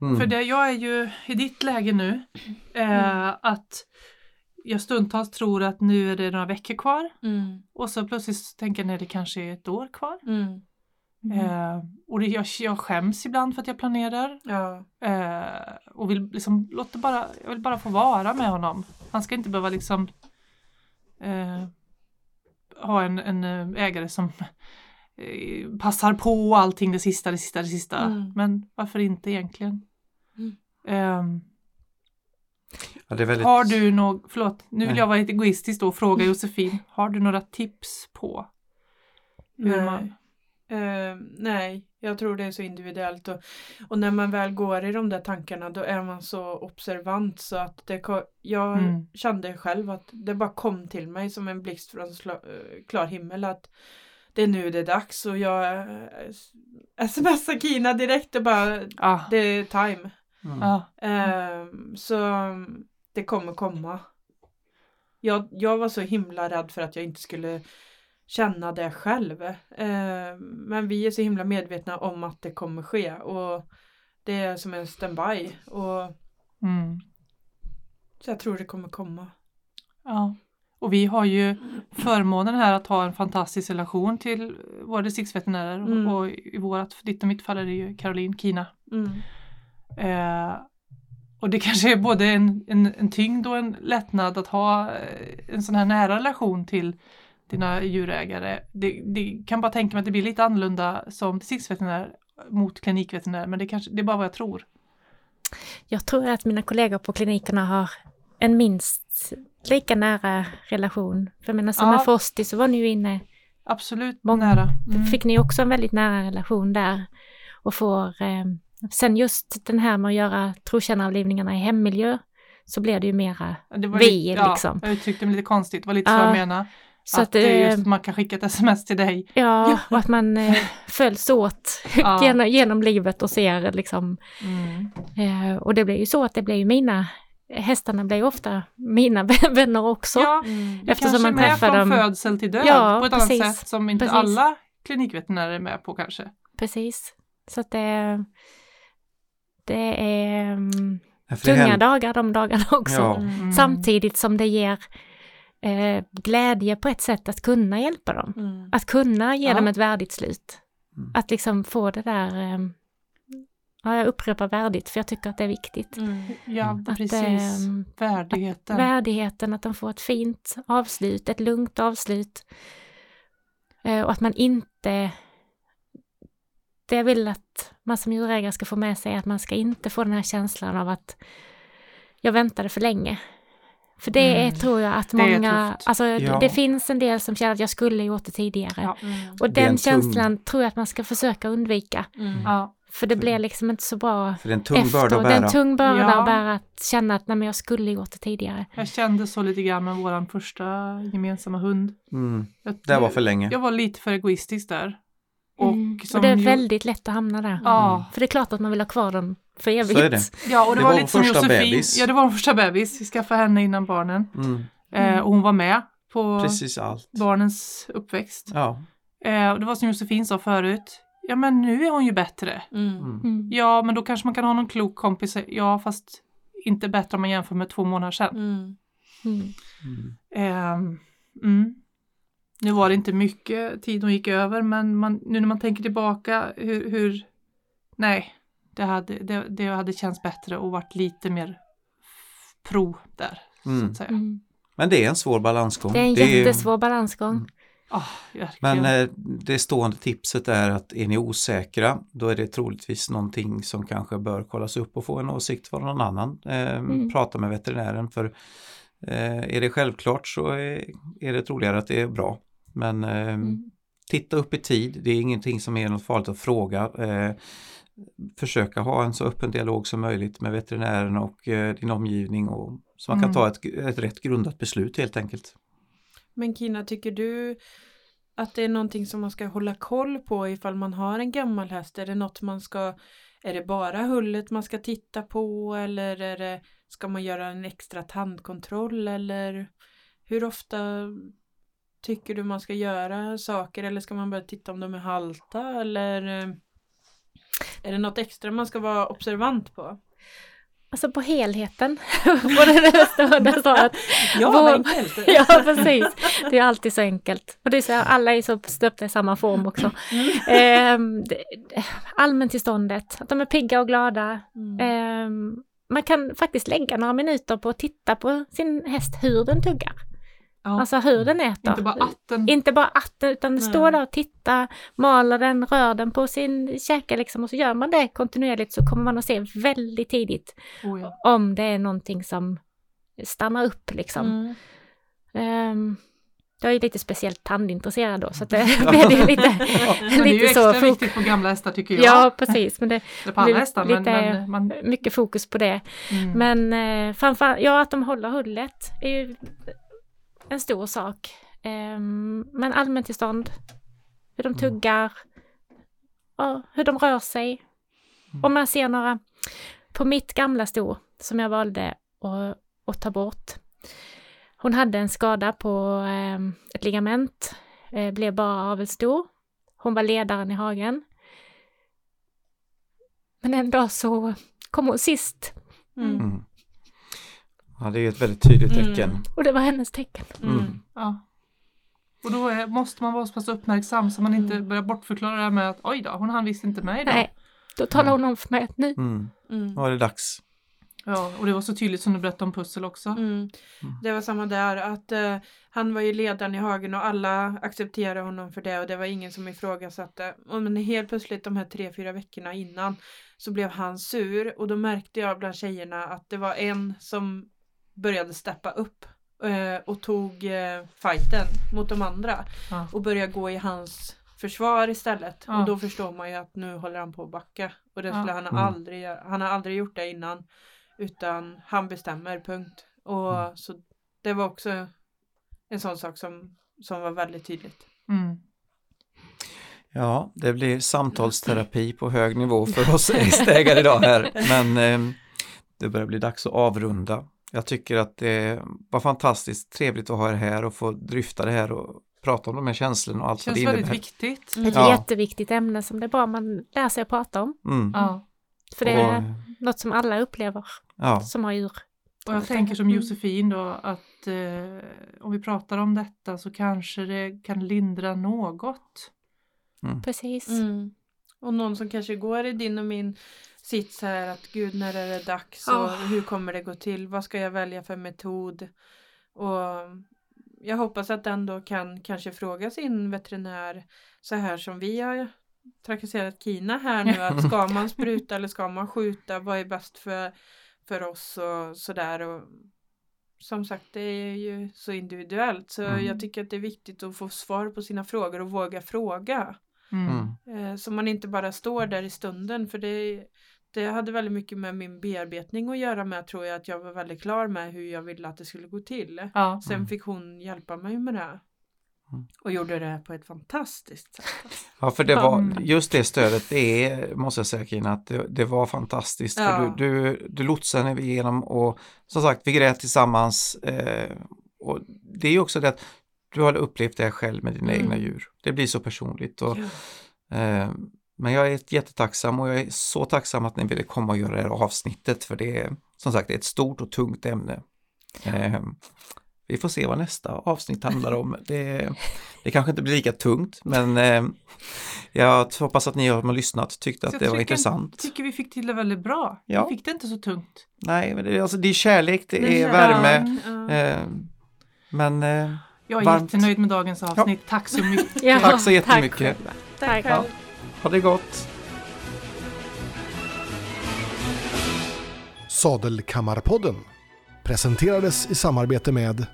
Mm. För det, jag är ju i ditt läge nu eh, mm. att jag stundtals tror att nu är det några veckor kvar mm. och så plötsligt tänker jag nej det kanske är ett år kvar. Mm. Mm. Eh, och det, jag, jag skäms ibland för att jag planerar. Ja. Eh, och vill liksom, låt bara, jag vill bara få vara med honom. Han ska inte behöva liksom eh, ha en, en eh, ägare som eh, passar på allting det sista, det sista, det sista. Mm. Men varför inte egentligen? Mm. Ehm, ja, väldigt... Har du något, förlåt, nu vill jag vara lite egoistisk då och fråga Josefin, har du några tips på hur Nej. man Uh, nej, jag tror det är så individuellt och, och när man väl går i de där tankarna då är man så observant så att det, jag mm. kände själv att det bara kom till mig som en blixt från uh, klar himmel att det är nu det är dags och jag uh, smsar Kina direkt och bara ah. det är time. Mm. Uh, så det kommer komma. Jag, jag var så himla rädd för att jag inte skulle känna det själv. Eh, men vi är så himla medvetna om att det kommer ske och det är som en standby. Och mm. Så jag tror det kommer komma. Ja. Och vi har ju förmånen här att ha en fantastisk relation till våra distriktsveterinärer mm. och i vårat, ditt och mitt fall är det ju Caroline Kina. Mm. Eh, och det kanske är både en, en, en tyngd och en lättnad att ha eh, en sån här nära relation till dina djurägare. Det, det, kan bara tänka mig att det blir lite annorlunda som distriktsveterinär mot klinikveterinär men det, kanske, det är bara vad jag tror. Jag tror att mina kollegor på klinikerna har en minst lika nära relation. För jag menar som ja. med Fosti så var ni ju inne Absolut många, nära. Mm. Fick ni också en väldigt nära relation där och får eh, Sen just den här med att göra trotjänaravlivningarna i hemmiljö så blir det ju mera det vi lite, liksom. Ja, jag uttryckte mig lite konstigt, det var lite ja. så jag menade. Så att, att det är just man kan skicka ett sms till dig. Ja, och att man eh, följs åt ja. genom, genom livet och ser liksom. Mm. Eh, och det blir ju så att det blir ju mina Hästarna blir ofta mina vänner också. Ja, mm. Eftersom man träffar dem. från födsel till död ja, på ett precis, annat sätt som inte precis. alla klinikveterinärer är med på kanske. Precis. Så att det, det är um, tunga dagar de dagarna också. Ja. Mm. Samtidigt som det ger eh, glädje på ett sätt att kunna hjälpa dem. Mm. Att kunna ge ja. dem ett värdigt slut. Mm. Att liksom få det där, eh, ja jag upprepar värdigt för jag tycker att det är viktigt. Mm. Ja, att, precis. Eh, värdigheten. Att, värdigheten, att de får ett fint avslut, ett lugnt avslut. Eh, och att man inte det jag vill att man som djurägare ska få med sig är att man ska inte få den här känslan av att jag väntade för länge. För det mm. är, tror jag att många, alltså ja. det finns en del som känner att jag skulle gjort det tidigare. Ja. Mm. Och den känslan tung... tror jag att man ska försöka undvika. Mm. Ja. För det blir liksom inte så bra För det är en tung börda att bära. Det är en tung börda ja. att bära att känna att nej, men jag skulle gjort det tidigare. Jag kände så lite grann med våran första gemensamma hund. Mm. det var för länge. Jag var lite för egoistisk där. Och, mm. och det är väldigt lätt att hamna där. Ja. För det är klart att man vill ha kvar dem för evigt. Så är det. Ja, och det, det var, var lite som Josefin. Bebis. Ja, det var vår första bebis. Vi skaffade henne innan barnen. Mm. Eh, och hon var med på Precis allt. barnens uppväxt. Ja. Eh, och det var som Josefin sa förut. Ja, men nu är hon ju bättre. Mm. mm. Mm. Ja, men då kanske man kan ha någon klok kompis. Ja, fast inte bättre om man jämför med två månader sedan. Eh, nu var det inte mycket tid hon gick över, men man, nu när man tänker tillbaka hur, hur nej, det hade, det, det hade känts bättre och varit lite mer pro där. Mm. Så att säga. Mm. Men det är en svår balansgång. Det är en det jättesvår är... balansgång. Mm. Oh, Men eh, det stående tipset är att är ni osäkra då är det troligtvis någonting som kanske bör kollas upp och få en åsikt från någon annan. Eh, mm. Prata med veterinären för eh, är det självklart så är, är det troligare att det är bra. Men eh, mm. titta upp i tid, det är ingenting som är något farligt att fråga. Eh, försöka ha en så öppen dialog som möjligt med veterinären och eh, din omgivning och, så man kan mm. ta ett, ett rätt grundat beslut helt enkelt. Men Kina, tycker du att det är någonting som man ska hålla koll på ifall man har en gammal häst? Är det något man ska, är det bara hullet man ska titta på eller det, ska man göra en extra tandkontroll eller hur ofta tycker du man ska göra saker eller ska man bara titta om de är halta eller Är det något extra man ska vara observant på? Alltså på helheten. Både det det svaret. Ja, Vår- vad enkelt. Ja, precis. Det är alltid så enkelt. Och det är så alla är så stöpta i samma form också. Ehm, det- allmäntillståndet, att de är pigga och glada. Mm. Ehm, man kan faktiskt lägga några minuter på att titta på sin häst hur den tuggar. Ja. Alltså hur den äter. Inte bara att den... Inte bara att den, utan Nej. stå där och titta, maler den, rör den på sin käke liksom och så gör man det kontinuerligt så kommer man att se väldigt tidigt Oh, ja. om det är någonting som stannar upp liksom. Mm. Ehm, jag är lite speciellt tandintresserad då så att det blir det lite, Men det är ju lite extra så. viktigt på gamla hästar tycker jag. Ja, precis. Men det blir hästar. Men, lite- men man, mycket fokus på det. mm. Men eh, framförallt, ja att de håller hullet är ju en stor sak. Ehm, men allmäntillstånd, hur de tuggar, ja, hur de rör sig. Om man ser några, på mitt gamla sto som jag valde att, att ta bort. Hon hade en skada på ehm, ett ligament, eh, blev bara avelssto. Hon var ledaren i hagen. Men en dag så kom hon sist Mm. Mm. Ja, det är ju ett väldigt tydligt Mm. tecken. och det var hennes tecken. Mm. ja. Och då är, måste man vara så pass uppmärksam så man inte Mm. börjar bortförklara det här med att oj då, hon hann visst inte med idag. Nej, då talar hon om för mig att nu, Mm. Mm. Är det dags. Ja, och det var så tydligt som du berättade om pussel också. Mm. Det var samma där att eh, han var ju ledaren i hagen och alla accepterade honom för det och det var ingen som ifrågasatte. Och men helt plötsligt de här tre, fyra veckorna innan så blev han sur och då märkte jag bland tjejerna att det var en som började steppa upp eh, och tog eh, fighten mot de andra Ja. och började gå i hans försvar istället. Ja. Och då förstår man ju att nu håller han på att backa. Och det Ja. skulle han Mm. aldrig göra. Han har aldrig gjort det innan. Utan han bestämmer, punkt. Och Mm. så det var också en sån sak som, som var väldigt tydligt. Mm. Ja, det blir samtalsterapi på hög nivå för oss hästägare idag här. Men eh, det börjar bli dags att avrunda. Jag tycker att det var fantastiskt trevligt att ha er här och få dryfta det här och prata om de här känslorna och allt vad Känns det väldigt innebär. viktigt. Mm. ett Ja. jätteviktigt ämne som det är bra man lär sig att prata om. Mm. Ja. För det är Och, något som alla upplever ja. som har djur. Och jag tänker som Josefin då att eh, om vi pratar om detta så kanske det kan lindra något. Precis. Mm. Och någon som kanske går i din och min sits här att gud när är det dags och hur kommer det gå till? Vad ska jag välja för metod? Och jag hoppas att den då kan kanske fråga sin veterinär så här som vi har trakasserat Kina här nu att ska man spruta eller ska man skjuta? Vad är bäst för, för oss och sådär och som sagt det är ju så individuellt så Mm. jag tycker att det är viktigt att få svar på sina frågor och våga fråga. Mm. Mm. Eh, Så man inte bara står där i stunden för det, det hade väldigt mycket med min bearbetning att göra med tror jag att jag var väldigt klar med hur jag ville att det skulle gå till. Ja. Sen Mm. fick hon hjälpa mig med det. Mm. Och gjorde det på ett fantastiskt sätt. Ja, för det var Mm. just det stödet, det är, måste jag säga Kina, att det, det var fantastiskt. Ja. För du, du, du lotsade henne igenom och som sagt, vi grät tillsammans. Eh, och det är också det att du har upplevt det själv med dina Mm. egna djur. Det blir så personligt. Och, Ja. eh, men jag är jättetacksam och jag är så tacksam att ni ville komma och göra det här avsnittet för det är som sagt det är ett stort och tungt ämne. Eh, vi får se vad nästa avsnitt handlar om. Det, det kanske inte blir lika tungt men eh, jag hoppas att ni som har lyssnat tyckte att Jag det var intressant. tycker vi fick till det väldigt bra. Ja. Vi fick det inte så tungt. Nej, men det, är- alltså, det är kärlek, det Det är är värme. Ja. Eh, men eh, Jag är Varmt. jättenöjd med dagens avsnitt. Tack så mycket. Ja, tack så jättemycket. själva. Tack. Ja ha det gott. Sadelkammarpodden presenterades i samarbete med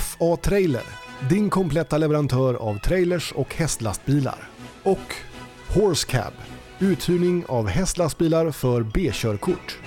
FA Trailer, din kompletta leverantör av trailers och hästlastbilar. Och Horse Cab, uthyrning av hästlastbilar för B-körkort.